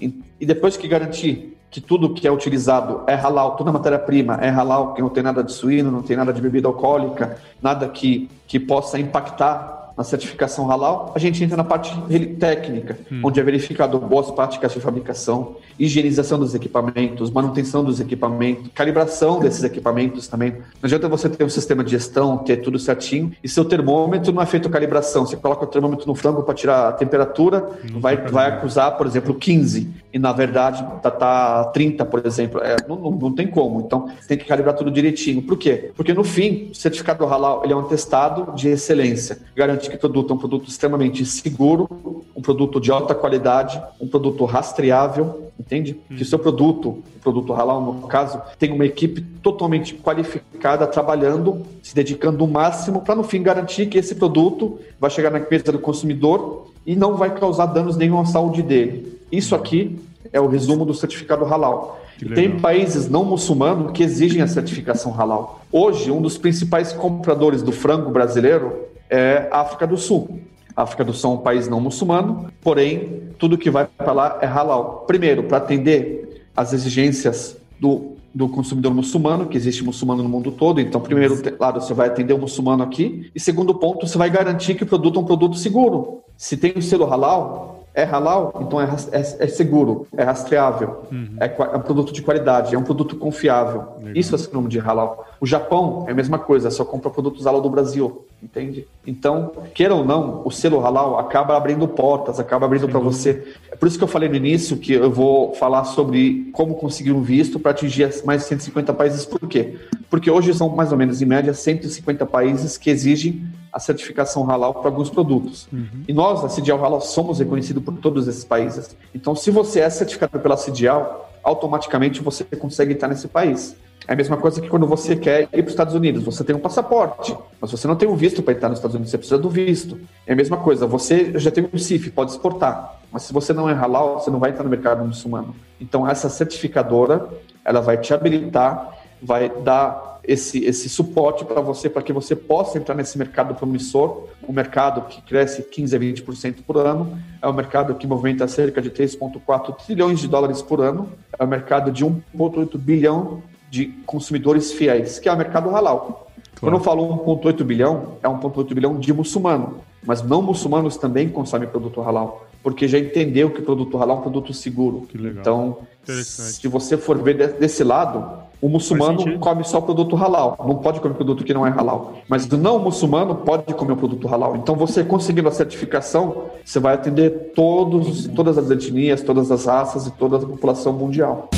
E, e depois que garantir que tudo que é utilizado é halal, toda matéria-prima é halal, que não tem nada de suíno, não tem nada de bebida alcoólica, nada que, que possa impactar na certificação halal, a gente entra na parte técnica, hum. onde é verificado boas práticas de fabricação, higienização dos equipamentos, manutenção dos equipamentos, calibração desses equipamentos também. Não adianta você ter um sistema de gestão, ter tudo certinho, e seu termômetro não é feito calibração. Você coloca o termômetro no frango para tirar a temperatura, hum, vai, vai acusar, por exemplo, 15, e na verdade está tá 30, por exemplo. É, não, não, não, tem como. Então, tem que calibrar tudo direitinho. Por quê? Porque no fim, o certificado halal ele é um atestado de excelência. Garante garante que o produto é um produto extremamente seguro, um produto de alta qualidade, um produto rastreável, entende? Hum. Que o seu produto, o produto halal no caso, tem uma equipe totalmente qualificada trabalhando, se dedicando o máximo para no fim garantir que esse produto vai chegar na mesa do consumidor e não vai causar danos nenhum à saúde dele. Isso aqui é o resumo do certificado halal. Tem países não muçulmanos que exigem a certificação halal. Hoje, um dos principais compradores do frango brasileiro é a África do Sul. A África do Sul é um país não muçulmano, porém, tudo que vai para lá é halal. Primeiro, para atender as exigências do, do consumidor muçulmano, que existe muçulmano no mundo todo. Então, primeiro, claro, você vai atender o muçulmano aqui. E segundo ponto, você vai garantir que o produto é um produto seguro. Se tem o selo halal, é halal, então é, é, é seguro, é rastreável, uhum. é, é, um produto de qualidade, é um produto confiável. Legal. Isso é sinônimo de halal. O Japão é a mesma coisa, só compra produtos halal do Brasil, entende? Então, queira ou não, o selo halal acaba abrindo portas, acaba abrindo para você. É por isso que eu falei no início que eu vou falar sobre como conseguir um visto para atingir mais de 150 países. Por quê? Porque hoje são mais ou menos, em média, 150 países que exigem a certificação halal para alguns produtos. Uhum. E nós, a CIDIAL Halal, somos reconhecidos por todos esses países. Então, se você é certificado pela CIDIAL, automaticamente você consegue estar nesse país. É a mesma coisa que quando você quer ir para os Estados Unidos. Você tem um passaporte, mas você não tem um visto para entrar nos Estados Unidos, você precisa do visto. É a mesma coisa, você já tem um CIF, pode exportar, mas se você não é halal, você não vai entrar no mercado muçulmano. Então, essa certificadora, ela vai te habilitar, vai dar esse, esse suporte para você, para que você possa entrar nesse mercado promissor, um mercado que cresce 15 a 20% por ano, é um mercado que movimenta cerca de 3,4 trilhões de dólares por ano, é um mercado de 1,8 bilhão de consumidores fiéis, que é o mercado halal. Quando eu falo 1,8 bilhão, é 1,8 bilhão de muçulmano, mas não muçulmanos também consomem produto halal, porque já entendeu que o produto halal é um produto seguro. Então, se você for ver desse lado, o muçulmano come só produto halal, não pode comer produto que não é halal. Mas o não muçulmano pode comer o produto halal. Então, você conseguindo a certificação, você vai atender todos, todas as etnias, todas as raças e toda a população mundial.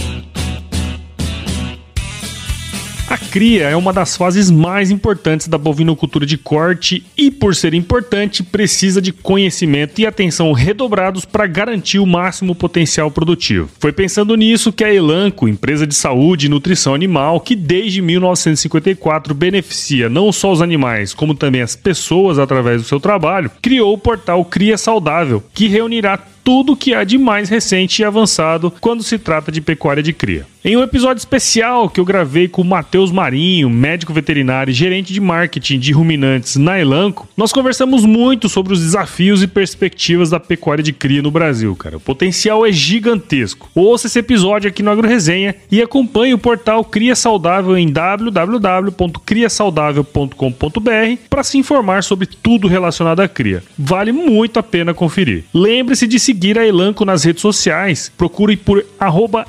A cria é uma das fases mais importantes da bovinocultura de corte e, por ser importante, precisa de conhecimento e atenção redobrados para garantir o máximo potencial produtivo. Foi pensando nisso que a Elanco, empresa de saúde e nutrição animal, que desde 1954 beneficia não só os animais, como também as pessoas através do seu trabalho, criou o portal Cria Saudável, que reunirá tudo que há de mais recente e avançado quando se trata de pecuária de cria. Em um episódio especial que eu gravei com o Matheus Marinho, médico veterinário e gerente de marketing de ruminantes na Elanco, nós conversamos muito sobre os desafios e perspectivas da pecuária de cria no Brasil, cara. O potencial é gigantesco. Ouça esse episódio aqui no Agro Resenha e acompanhe o portal Cria Saudável em www.criasaudável.com.br para se informar sobre tudo relacionado à cria. Vale muito a pena conferir. Lembre-se de seguir seguir a Elanco nas redes sociais. Procure por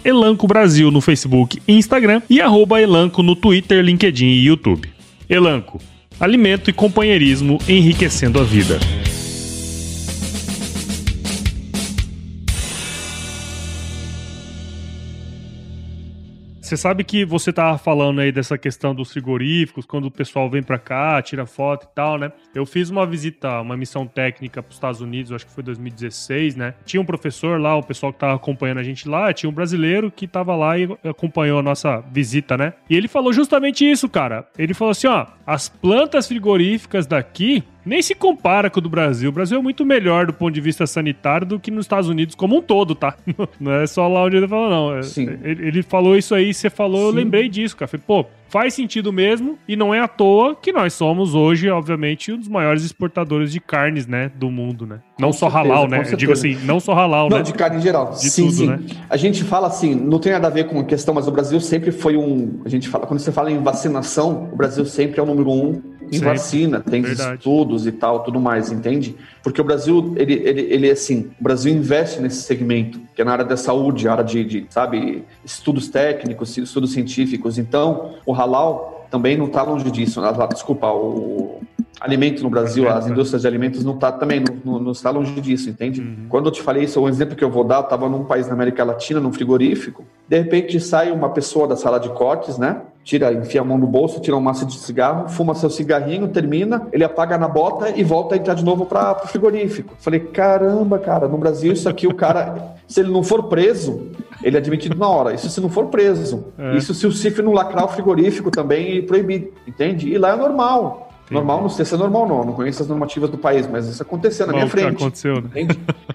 Elanco Brasil no Facebook e Instagram e Elanco no Twitter, LinkedIn e YouTube. Elanco, alimento e companheirismo enriquecendo a vida. Você sabe que você tava falando aí dessa questão dos frigoríficos, quando o pessoal vem para cá, tira foto e tal, né? Eu fiz uma visita, uma missão técnica para os Estados Unidos, acho que foi 2016, né? Tinha um professor lá, o pessoal que tava acompanhando a gente lá, tinha um brasileiro que tava lá e acompanhou a nossa visita, né? E ele falou justamente isso, cara. Ele falou assim, ó, as plantas frigoríficas daqui nem se compara com o do Brasil. O Brasil é muito melhor do ponto de vista sanitário do que nos Estados Unidos como um todo, tá? Não é só lá onde ele falou, não. É, Sim. Ele, ele falou isso aí, você falou, Sim. eu lembrei disso, cara. Falei, pô, faz sentido mesmo e não é à toa que nós somos hoje, obviamente, um dos maiores exportadores de carnes, né, do mundo, né? Não com só certeza, halal, né? Eu digo assim, não só halal, não, né? de carne em geral. De sim, tudo, sim. Né? A gente fala assim, não tem nada a ver com a questão, mas o Brasil sempre foi um, a gente fala, quando você fala em vacinação, o Brasil sempre é o número um em vacina, tem Verdade. estudos e tal, tudo mais, entende? Porque o Brasil, ele, ele, ele assim, o Brasil investe nesse segmento, que é na área da saúde, área de, de sabe, estudos técnicos, estudos científicos. Então, o halal também não está longe disso. Né? Desculpa, o alimento no Brasil, as indústrias de alimentos não está também não, não, está longe disso, entende? Uhum. Quando eu te falei isso, um exemplo que eu vou dar, eu estava num país na América Latina, num frigorífico, de repente sai uma pessoa da sala de cortes, né? Tira, enfia a mão no bolso, tira um maço de cigarro, fuma seu cigarrinho, termina, ele apaga na bota e volta a entrar de novo para o frigorífico. Falei, caramba, cara, no Brasil isso aqui o cara, se ele não for preso, ele é admitido na hora. Isso se não for preso. É. Isso se o CIF não lacrar o frigorífico também e proibir, entende? E lá é normal. Normal, não sei se é normal não, não conheço as normativas do país, mas isso aconteceu na minha frente. Aconteceu, né?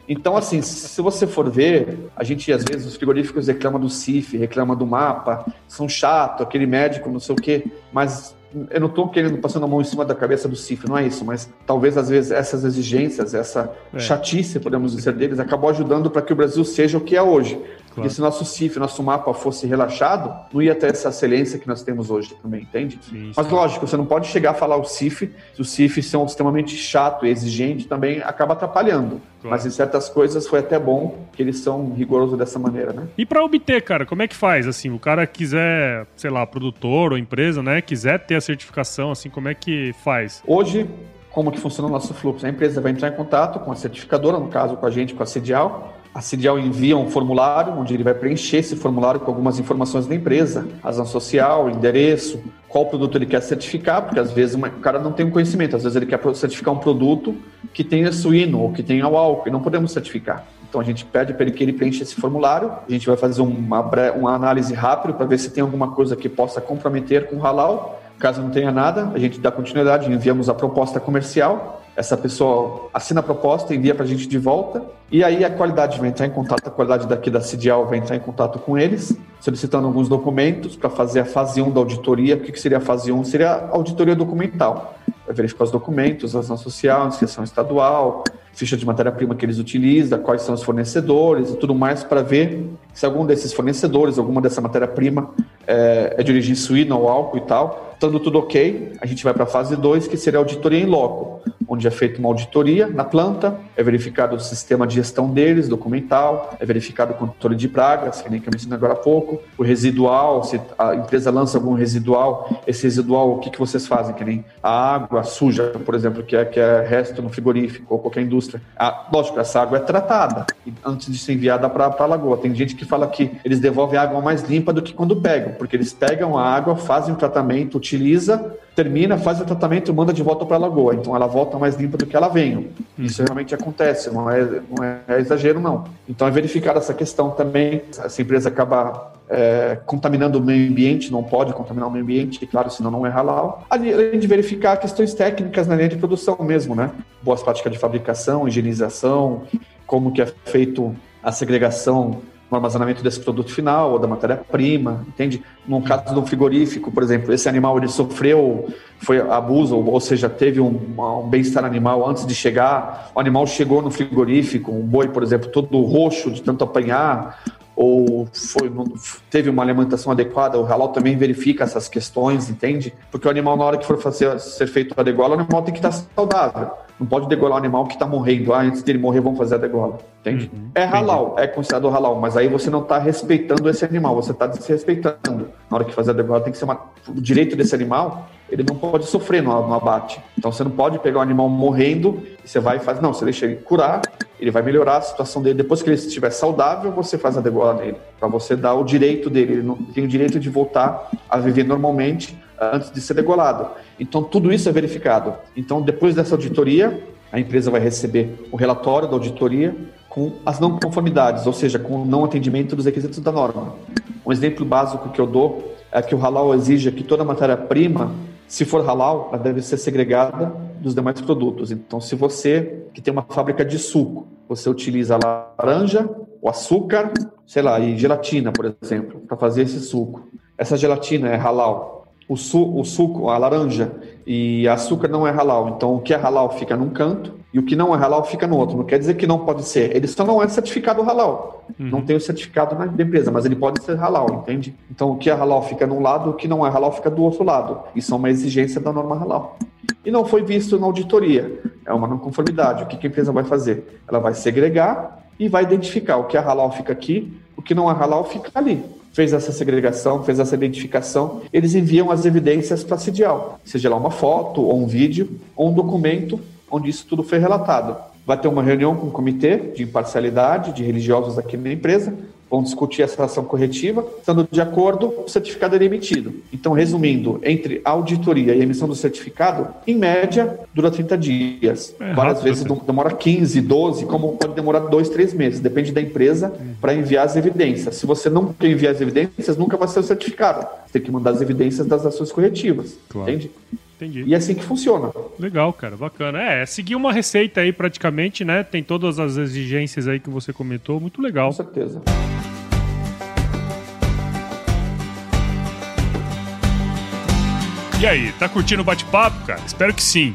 Então, assim, se você for ver, a gente às vezes os frigoríficos reclamam do CIF, reclamam do mapa, são chato, aquele médico, não sei o quê, mas eu não estou querendo passando a mão em cima da cabeça do CIF, não é isso, mas talvez às vezes essas exigências, essa é. chatice, podemos dizer deles, acabou ajudando para que o Brasil seja o que é hoje. Claro. Porque se nosso CIF, nosso mapa fosse relaxado, não ia ter essa excelência que nós temos hoje também, entende? Sim, Mas lógico, você não pode chegar a falar o CIF, se o CIF são extremamente chato e exigente, também acaba atrapalhando. Claro. Mas em certas coisas foi até bom que eles são rigorosos dessa maneira, né? E para obter, cara, como é que faz? Assim, o cara quiser, sei lá, produtor ou empresa, né, quiser ter a certificação, assim, como é que faz? Hoje, como que funciona o nosso fluxo? A empresa vai entrar em contato com a certificadora, no caso com a gente, com a Sedial, a CIDIAL envia um formulário, onde ele vai preencher esse formulário com algumas informações da empresa, razão social, endereço, qual produto ele quer certificar, porque às vezes o cara não tem um conhecimento, às vezes ele quer certificar um produto que tenha suíno ou que tenha o álcool, e não podemos certificar. Então a gente pede para ele que ele preencha esse formulário, a gente vai fazer uma, uma análise rápida para ver se tem alguma coisa que possa comprometer com o halal. Caso não tenha nada, a gente dá continuidade, enviamos a proposta comercial essa pessoa assina a proposta, envia para a gente de volta, e aí a qualidade vai entrar em contato, a qualidade daqui da CIDIAL vai entrar em contato com eles, solicitando alguns documentos para fazer a fase 1 da auditoria. O que, que seria a fase 1? Seria a auditoria documental. Vai verificar os documentos, ação social, inscrição estadual, ficha de matéria-prima que eles utilizam, quais são os fornecedores e tudo mais, para ver se algum desses fornecedores, alguma dessa matéria-prima é, é, de origem suína ou álcool e tal. Estando tudo ok, a gente vai para a fase 2, que seria a auditoria em loco, onde é feita uma auditoria na planta, é verificado o sistema de gestão deles, documental, é verificado o controle de pragas, que nem que eu mencionei agora há pouco, o residual, se a empresa lança algum residual, esse residual, o que, que vocês fazem? Que nem a água suja, por exemplo, que é, que é resto no frigorífico ou qualquer indústria. A, lógico, essa água é tratada antes de ser enviada para a lagoa. Tem gente que fala que eles devolvem água mais limpa do que quando pegam, porque eles pegam a água, fazem o tratamento, utiliza, termina, faz o tratamento e manda de volta para a lagoa. Então ela volta mais limpa do que ela veio. Isso realmente acontece, não é, não é exagero, não. Então é verificar essa questão também. Essa empresa acaba é, contaminando o meio ambiente, não pode contaminar o meio ambiente, claro, senão não é halal. Além de verificar questões técnicas na linha de produção mesmo, né? Boas práticas de fabricação, higienização, como que é feito a segregação no armazenamento desse produto final ou da matéria-prima, entende? No caso do frigorífico, por exemplo, esse animal ele sofreu, foi abuso, ou seja, teve um, um bem-estar animal antes de chegar, o animal chegou no frigorífico, um boi, por exemplo, todo roxo de tanto apanhar, ou foi, teve uma alimentação adequada, o halal também verifica essas questões, entende? Porque o animal, na hora que for fazer, ser feito a degola, o animal tem que estar saudável. Não pode degolar o animal que está morrendo. Ah, antes dele morrer, vamos fazer a degola. Entende? Uhum, é halal, entendi. é considerado halal, mas aí você não está respeitando esse animal, você está desrespeitando. Na hora que fazer a degola, tem que ser uma... o direito desse animal ele não pode sofrer no, no, abate. Então você não pode pegar o animal morrendo e você vai e faz. Não, você deixa ele curar, ele vai melhorar a situação dele. Depois que ele estiver saudável, você faz a degola nele. Para você dar o direito dele. Ele, não, ele tem o direito de voltar a viver normalmente antes de ser degolado. Então tudo isso é verificado. Então depois dessa auditoria, a empresa vai receber o relatório da auditoria com as não conformidades, ou seja, com o não atendimento dos requisitos da norma. Um exemplo básico que eu dou é que o halal exige que toda matéria-prima se for halal, ela deve ser segregada dos demais produtos. Então, se você que tem uma fábrica de suco, você utiliza laranja, o açúcar, sei lá, e gelatina, por exemplo, para fazer esse suco. Essa gelatina é halal o, su, o suco, a laranja e açúcar não é halal. Então, o que é halal fica num canto e o que não é halal fica no outro. Não quer dizer que não pode ser. Ele só não é certificado halal. Uhum. Não tem o certificado na empresa, mas ele pode ser halal, entende? Então, o que é halal fica num lado, o que não é halal fica do outro lado. Isso é uma exigência da norma halal. E não foi visto na auditoria. É uma não conformidade. O que a empresa vai fazer? Ela vai segregar e vai identificar o que é halal fica aqui, o que não é halal fica ali fez essa segregação, fez essa identificação, eles enviam as evidências para a CIDIAL, seja lá uma foto, ou um vídeo, ou um documento onde isso tudo foi relatado. Vai ter uma reunião com o comitê de imparcialidade de religiosos aqui na empresa, vão discutir essa ação corretiva, estando de acordo, o certificado é emitido. Então, resumindo, entre auditoria e emissão do certificado, em média, dura 30 dias. É Várias rápido, vezes assim. demora 15, 12, como pode demorar 2, 3 meses, depende da empresa, para enviar as evidências. Se você não enviar as evidências, nunca vai ser o certificado. Você tem que mandar as evidências das ações corretivas. Claro. Entende? Entendi. E é assim que funciona. Legal, cara, bacana. É, seguir uma receita aí praticamente, né? Tem todas as exigências aí que você comentou, muito legal. Com certeza. E aí, tá curtindo o bate-papo, cara? Espero que sim.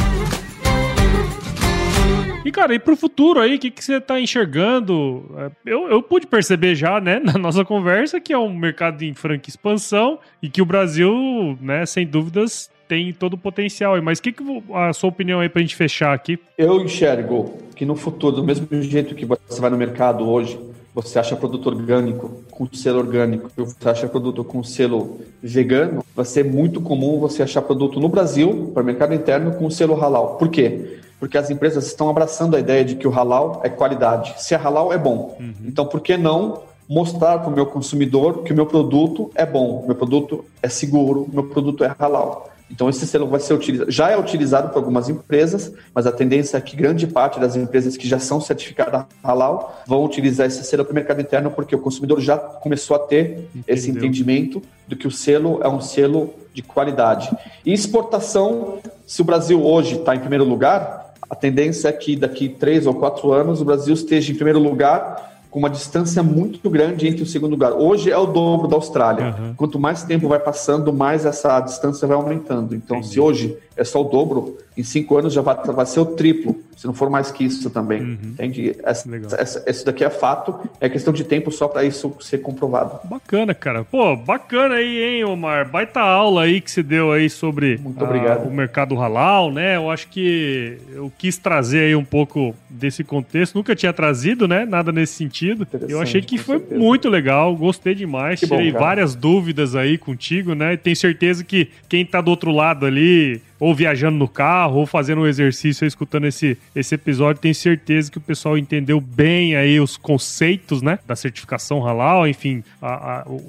E, cara, e pro futuro aí, o que, que você tá enxergando? É, eu, eu pude perceber já, né, na nossa conversa, que é um mercado em franca expansão e que o Brasil, né, sem dúvidas, tem todo o potencial aí. Mas o que, que a sua opinião aí pra gente fechar aqui? Eu enxergo que no futuro, do mesmo jeito que você vai no mercado hoje, você acha produto orgânico com selo orgânico, você acha produto com selo vegano, vai ser muito comum você achar produto no Brasil, para mercado interno, com selo halal. Por quê? Porque as empresas estão abraçando a ideia de que o halal é qualidade. Se é halal, é bom. Uhum. Então, por que não mostrar para o meu consumidor que o meu produto é bom, meu produto é seguro, meu produto é halal? Então esse selo vai ser utilizado, já é utilizado por algumas empresas, mas a tendência é que grande parte das empresas que já são certificadas halal vão utilizar esse selo para o mercado interno, porque o consumidor já começou a ter Entendeu. esse entendimento do que o selo é um selo de qualidade. E exportação, se o Brasil hoje está em primeiro lugar, a tendência é que daqui três ou quatro anos o Brasil esteja em primeiro lugar com uma distância muito grande entre o segundo lugar. Hoje é o dobro da Austrália. Uhum. Quanto mais tempo vai passando, mais essa distância vai aumentando. Então, Entendi. se hoje é só o dobro, em cinco anos já vai, vai ser o triplo, se não for mais que isso também. Uhum. Entende? Essa, essa, esse daqui é fato, é questão de tempo só para isso ser comprovado. Bacana, cara. Pô, bacana aí, hein, Omar? Baita aula aí que você deu aí sobre Muito obrigado. o mercado halal, né? Eu acho que eu quis trazer aí um pouco desse contexto. Nunca tinha trazido, né? Nada nesse sentido. Eu achei que foi certeza. muito legal, gostei demais. Que Tirei bom, várias dúvidas aí contigo, né? E tenho certeza que quem tá do outro lado ali ou viajando no carro, ou fazendo um exercício, escutando esse, esse episódio, tenho certeza que o pessoal entendeu bem aí os conceitos, né, da certificação halal, enfim, a, a, o,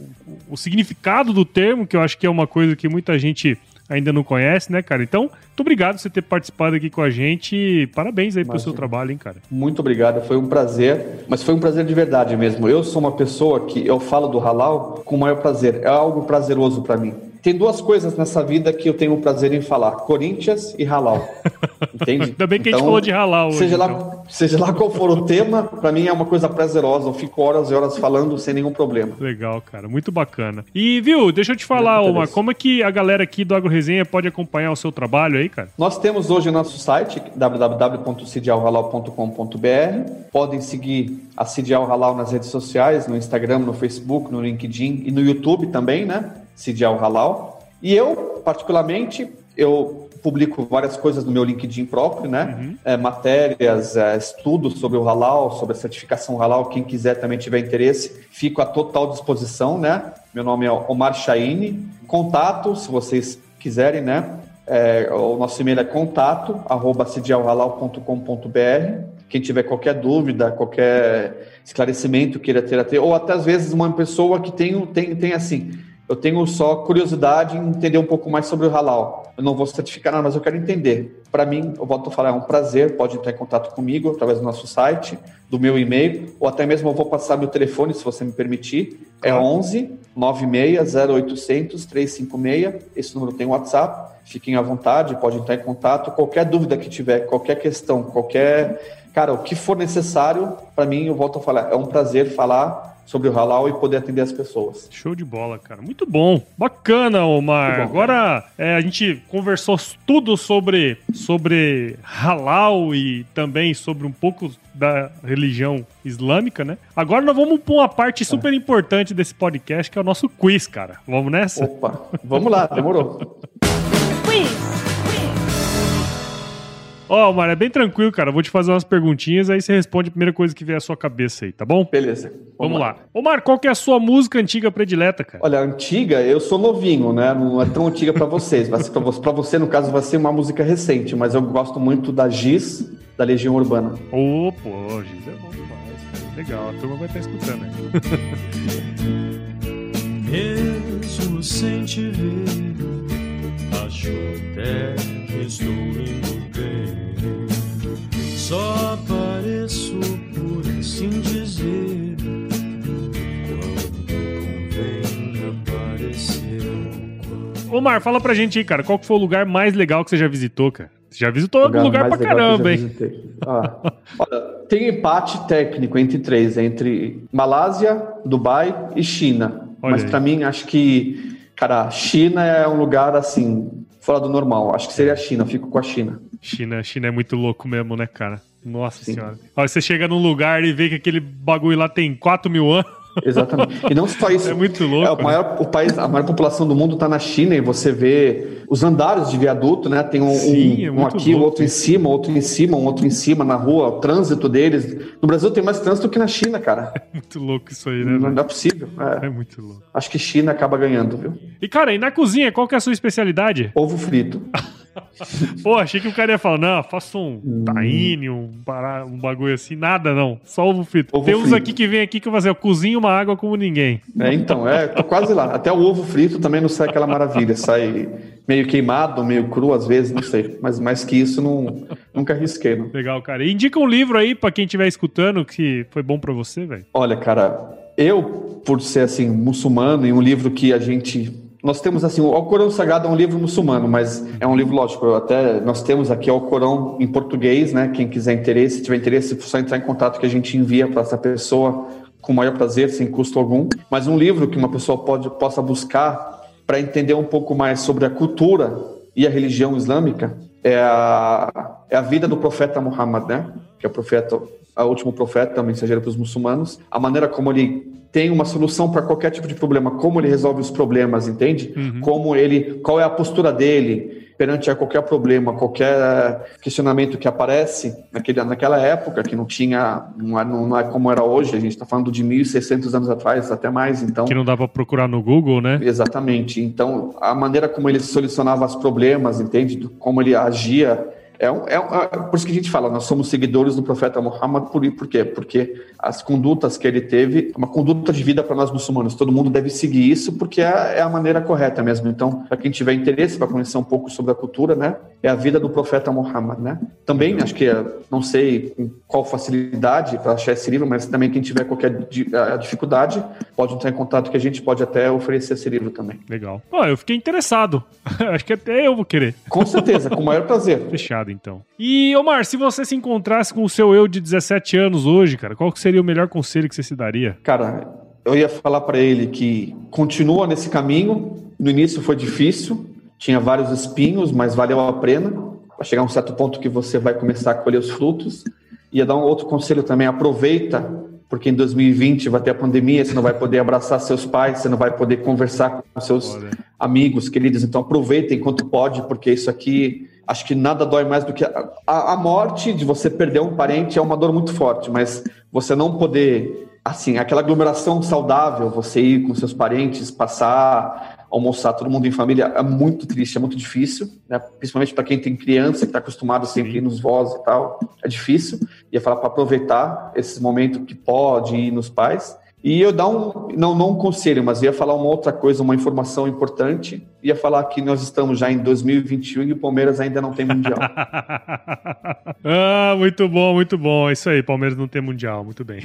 o significado do termo, que eu acho que é uma coisa que muita gente ainda não conhece, né, cara? Então, muito obrigado por você ter participado aqui com a gente. Parabéns aí pelo seu trabalho, hein, cara? Muito obrigado, foi um prazer, mas foi um prazer de verdade mesmo. Eu sou uma pessoa que eu falo do halal com o maior prazer, é algo prazeroso para mim tem duas coisas nessa vida que eu tenho o prazer em falar: Corinthians e Halal. Entende? Ainda bem que então, a gente então, falou de Halal. Hoje, seja, então. lá, seja lá qual for o tema, para mim é uma coisa prazerosa. Eu fico horas e horas falando sem nenhum problema. Legal, cara. Muito bacana. E, viu, deixa eu te falar, Omar, como é que a galera aqui do Agro Resenha pode acompanhar o seu trabalho aí, cara? Nós temos hoje o nosso site, www.cidialhalal.com.br. Podem seguir a Cidial Halal nas redes sociais, no Instagram, no Facebook, no LinkedIn e no YouTube também, né? Sidial Halal. E eu, particularmente, eu publico várias coisas no meu LinkedIn próprio, né? Uhum. É, matérias, é, estudos sobre o halal, sobre a certificação halal. Quem quiser também tiver interesse, fico à total disposição, né? Meu nome é Omar Chaine. Contato, se vocês quiserem, né? É, o nosso e-mail é contato arroba Quem tiver qualquer dúvida, qualquer esclarecimento queira ter, ou até às vezes uma pessoa que tem, tem, tem assim, eu tenho só curiosidade em entender um pouco mais sobre o halal. Eu não vou certificar nada, mas eu quero entender. Para mim, eu volto a falar, é um prazer, pode entrar em contato comigo através do nosso site, do meu e-mail, ou até mesmo eu vou passar meu telefone, se você me permitir. É 11 96 0800 356. Esse número tem WhatsApp. Fiquem à vontade, pode entrar em contato. Qualquer dúvida que tiver, qualquer questão, qualquer. Cara, o que for necessário, para mim, eu volto a falar. É um prazer falar sobre o halal e poder atender as pessoas. Show de bola, cara. Muito bom. Bacana, Omar. Bom, Agora é, a gente conversou tudo sobre, sobre halal e também sobre um pouco da religião islâmica, né? Agora nós vamos para uma parte super importante desse podcast, que é o nosso quiz, cara. Vamos nessa? Opa, vamos lá, demorou. quiz! Ó, oh, Mário, é bem tranquilo, cara. vou te fazer umas perguntinhas, aí você responde a primeira coisa que vier à sua cabeça aí, tá bom? Beleza. Vamos, Vamos lá. lá. Ô, Mário, qual que é a sua música antiga predileta, cara? Olha, antiga, eu sou novinho, né? Não é tão antiga para vocês. Vai ser pra, você, pra você, no caso, vai ser uma música recente, mas eu gosto muito da Giz, da Legião Urbana. Ô, oh, pô, Giz é bom demais. Legal, a turma vai estar escutando aí. Mesmo sem te ver, acho até que estou indo só apareço por assim dizer. Quando convém aparecer. Omar, fala pra gente aí, cara, qual que foi o lugar mais legal que você já visitou, cara? Você já visitou lugar, lugar pra caramba, hein? Ah, olha, tem empate técnico entre três, entre Malásia, Dubai e China. Olha Mas para mim, acho que, cara, China é um lugar assim, fora do normal. Acho que seria a China, eu fico com a China. China, China é muito louco mesmo, né, cara? Nossa Sim. senhora. Olha, você chega num lugar e vê que aquele bagulho lá tem 4 mil anos. Exatamente. E não só isso. É muito louco. É, o, maior, o país, a maior população do mundo está na China e você vê os andares de viaduto, né? Tem um, Sim, um, é um aqui, louco. outro em cima, outro em cima, um outro em cima na rua, o trânsito deles. No Brasil tem mais trânsito que na China, cara. É muito louco isso aí, né? Não, não é possível. É. é. muito louco. Acho que China acaba ganhando, viu? E, cara, e na cozinha, qual que é a sua especialidade? Ovo frito. Pô, achei que o cara ia falar, não, faça um hum. tahine, um, um bagulho assim. Nada, não. Só ovo frito. Ovo Tem uns frito. aqui que vem aqui que eu fazer, eu cozinho uma água como ninguém. É, então, é, tô quase lá. Até o ovo frito também não sai aquela maravilha. Sai meio queimado, meio cru às vezes, não sei. Mas mais que isso, não, nunca arrisquei. Não. Legal, cara. E indica um livro aí para quem estiver escutando que foi bom para você, velho. Olha, cara, eu, por ser assim, muçulmano, e um livro que a gente nós temos assim, o Alcorão Sagrado é um livro muçulmano, mas é um livro lógico. Até nós temos aqui o Alcorão em português, né? Quem quiser interesse, se tiver interesse, é só entrar em contato que a gente envia para essa pessoa com o maior prazer, sem custo algum. Mas um livro que uma pessoa pode possa buscar para entender um pouco mais sobre a cultura e a religião islâmica é a, é a vida do profeta Muhammad, né? Que é o profeta, o último profeta, mensageiro para os muçulmanos. A maneira como ele tem uma solução para qualquer tipo de problema, como ele resolve os problemas, entende? Uhum. Como ele, qual é a postura dele perante a qualquer problema, qualquer questionamento que aparece naquele, naquela época, que não tinha, não é, não é como era hoje, a gente está falando de 1.600 anos atrás, até mais, então... Que não dá para procurar no Google, né? Exatamente, então a maneira como ele solucionava os problemas, entende? Como ele agia é, um, é, um, é, por isso que a gente fala, nós somos seguidores do profeta Muhammad, por, por quê? Porque as condutas que ele teve, uma conduta de vida para nós muçulmanos, todo mundo deve seguir isso porque é, é a maneira correta mesmo. Então, para quem tiver interesse para conhecer um pouco sobre a cultura, né, é a vida do profeta Muhammad, né? Também, acho que, não sei com qual facilidade para achar esse livro, mas também quem tiver qualquer dificuldade, pode entrar em contato que a gente pode até oferecer esse livro também. Legal. Pô, eu fiquei interessado. acho que até eu vou querer. Com certeza, com o maior prazer. Fechado então. E, Omar, se você se encontrasse com o seu eu de 17 anos hoje, cara, qual seria o melhor conselho que você se daria? Cara, eu ia falar para ele que continua nesse caminho. No início foi difícil, tinha vários espinhos, mas valeu a pena. Vai chegar um certo ponto que você vai começar a colher os frutos. Ia dar um outro conselho também: aproveita porque em 2020 vai ter a pandemia, você não vai poder abraçar seus pais, você não vai poder conversar com seus amigos, queridos. Então aproveita enquanto pode, porque isso aqui acho que nada dói mais do que a, a, a, morte de você perder um parente é uma dor muito forte, mas você não poder, assim, aquela aglomeração saudável, você ir com seus parentes, passar, almoçar todo mundo em família, é muito triste, é muito difícil, né? principalmente para quem tem criança, que está acostumado sempre ir nos vós e tal, é difícil. Ia falar para aproveitar esse momento que pode ir nos pais. E eu dar um, não, não um conselho, mas ia falar uma outra coisa, uma informação importante. Ia falar que nós estamos já em 2021 e o Palmeiras ainda não tem Mundial. ah, muito bom, muito bom. É isso aí, Palmeiras não tem Mundial, muito bem.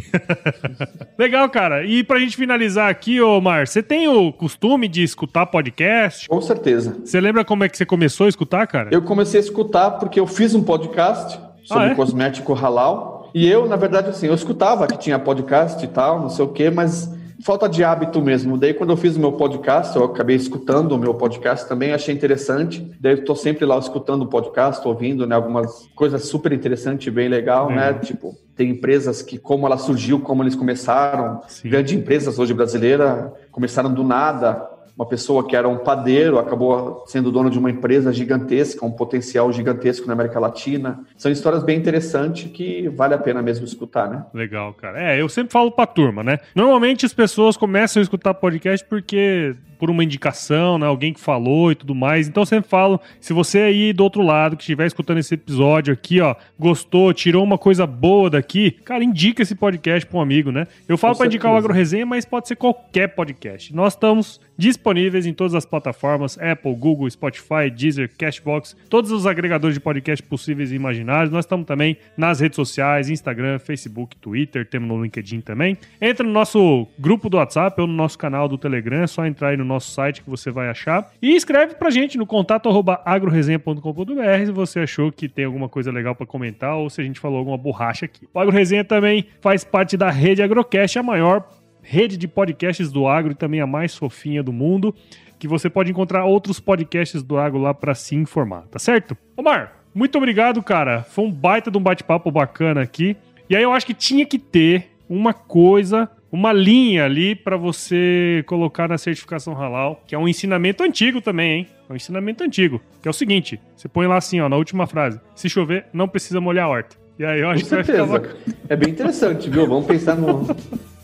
Legal, cara. E pra gente finalizar aqui, ô Mar, você tem o costume de escutar podcast? Com certeza. Você lembra como é que você começou a escutar, cara? Eu comecei a escutar porque eu fiz um podcast sobre ah, é? cosmético halal. E eu, na verdade, assim, eu escutava que tinha podcast e tal, não sei o quê, mas falta de hábito mesmo. Daí, quando eu fiz o meu podcast, eu acabei escutando o meu podcast também, achei interessante. Daí, eu tô sempre lá escutando o podcast, ouvindo, né, algumas coisas super interessantes, bem legal, né? Tipo, tem empresas que, como ela surgiu, como eles começaram, Sim. grandes empresas hoje brasileiras, começaram do nada, uma pessoa que era um padeiro acabou sendo dono de uma empresa gigantesca, um potencial gigantesco na América Latina. São histórias bem interessantes que vale a pena mesmo escutar, né? Legal, cara. É, eu sempre falo pra turma, né? Normalmente as pessoas começam a escutar podcast porque por uma indicação, né? Alguém que falou e tudo mais. Então eu sempre falo, se você aí do outro lado que estiver escutando esse episódio aqui, ó, gostou, tirou uma coisa boa daqui, cara, indica esse podcast para um amigo, né? Eu falo para indicar o Agro Resenha, mas pode ser qualquer podcast. Nós estamos disponíveis em todas as plataformas: Apple, Google, Spotify, Deezer, Cashbox, todos os agregadores de podcast possíveis e imaginários. Nós estamos também nas redes sociais: Instagram, Facebook, Twitter, temos no LinkedIn também. Entra no nosso grupo do WhatsApp ou no nosso canal do Telegram, é só entrar aí no nosso site que você vai achar. E escreve pra gente no contato agroresenha.com.br se você achou que tem alguma coisa legal para comentar ou se a gente falou alguma borracha aqui. O AgroResenha também faz parte da rede Agrocast, a maior rede de podcasts do agro e também a mais fofinha do mundo, que você pode encontrar outros podcasts do agro lá para se informar, tá certo? Omar, muito obrigado, cara. Foi um baita de um bate-papo bacana aqui. E aí eu acho que tinha que ter uma coisa, uma linha ali para você colocar na certificação halal, que é um ensinamento antigo também, hein? É um ensinamento antigo, que é o seguinte, você põe lá assim, ó, na última frase: se chover, não precisa molhar a horta. E aí eu acho Com que certeza. vai ficar É bem interessante, viu? Vamos pensar no,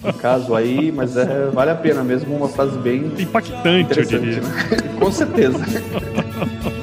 no caso aí, mas é, vale a pena mesmo, uma frase bem impactante, eu diria. Né? Com certeza.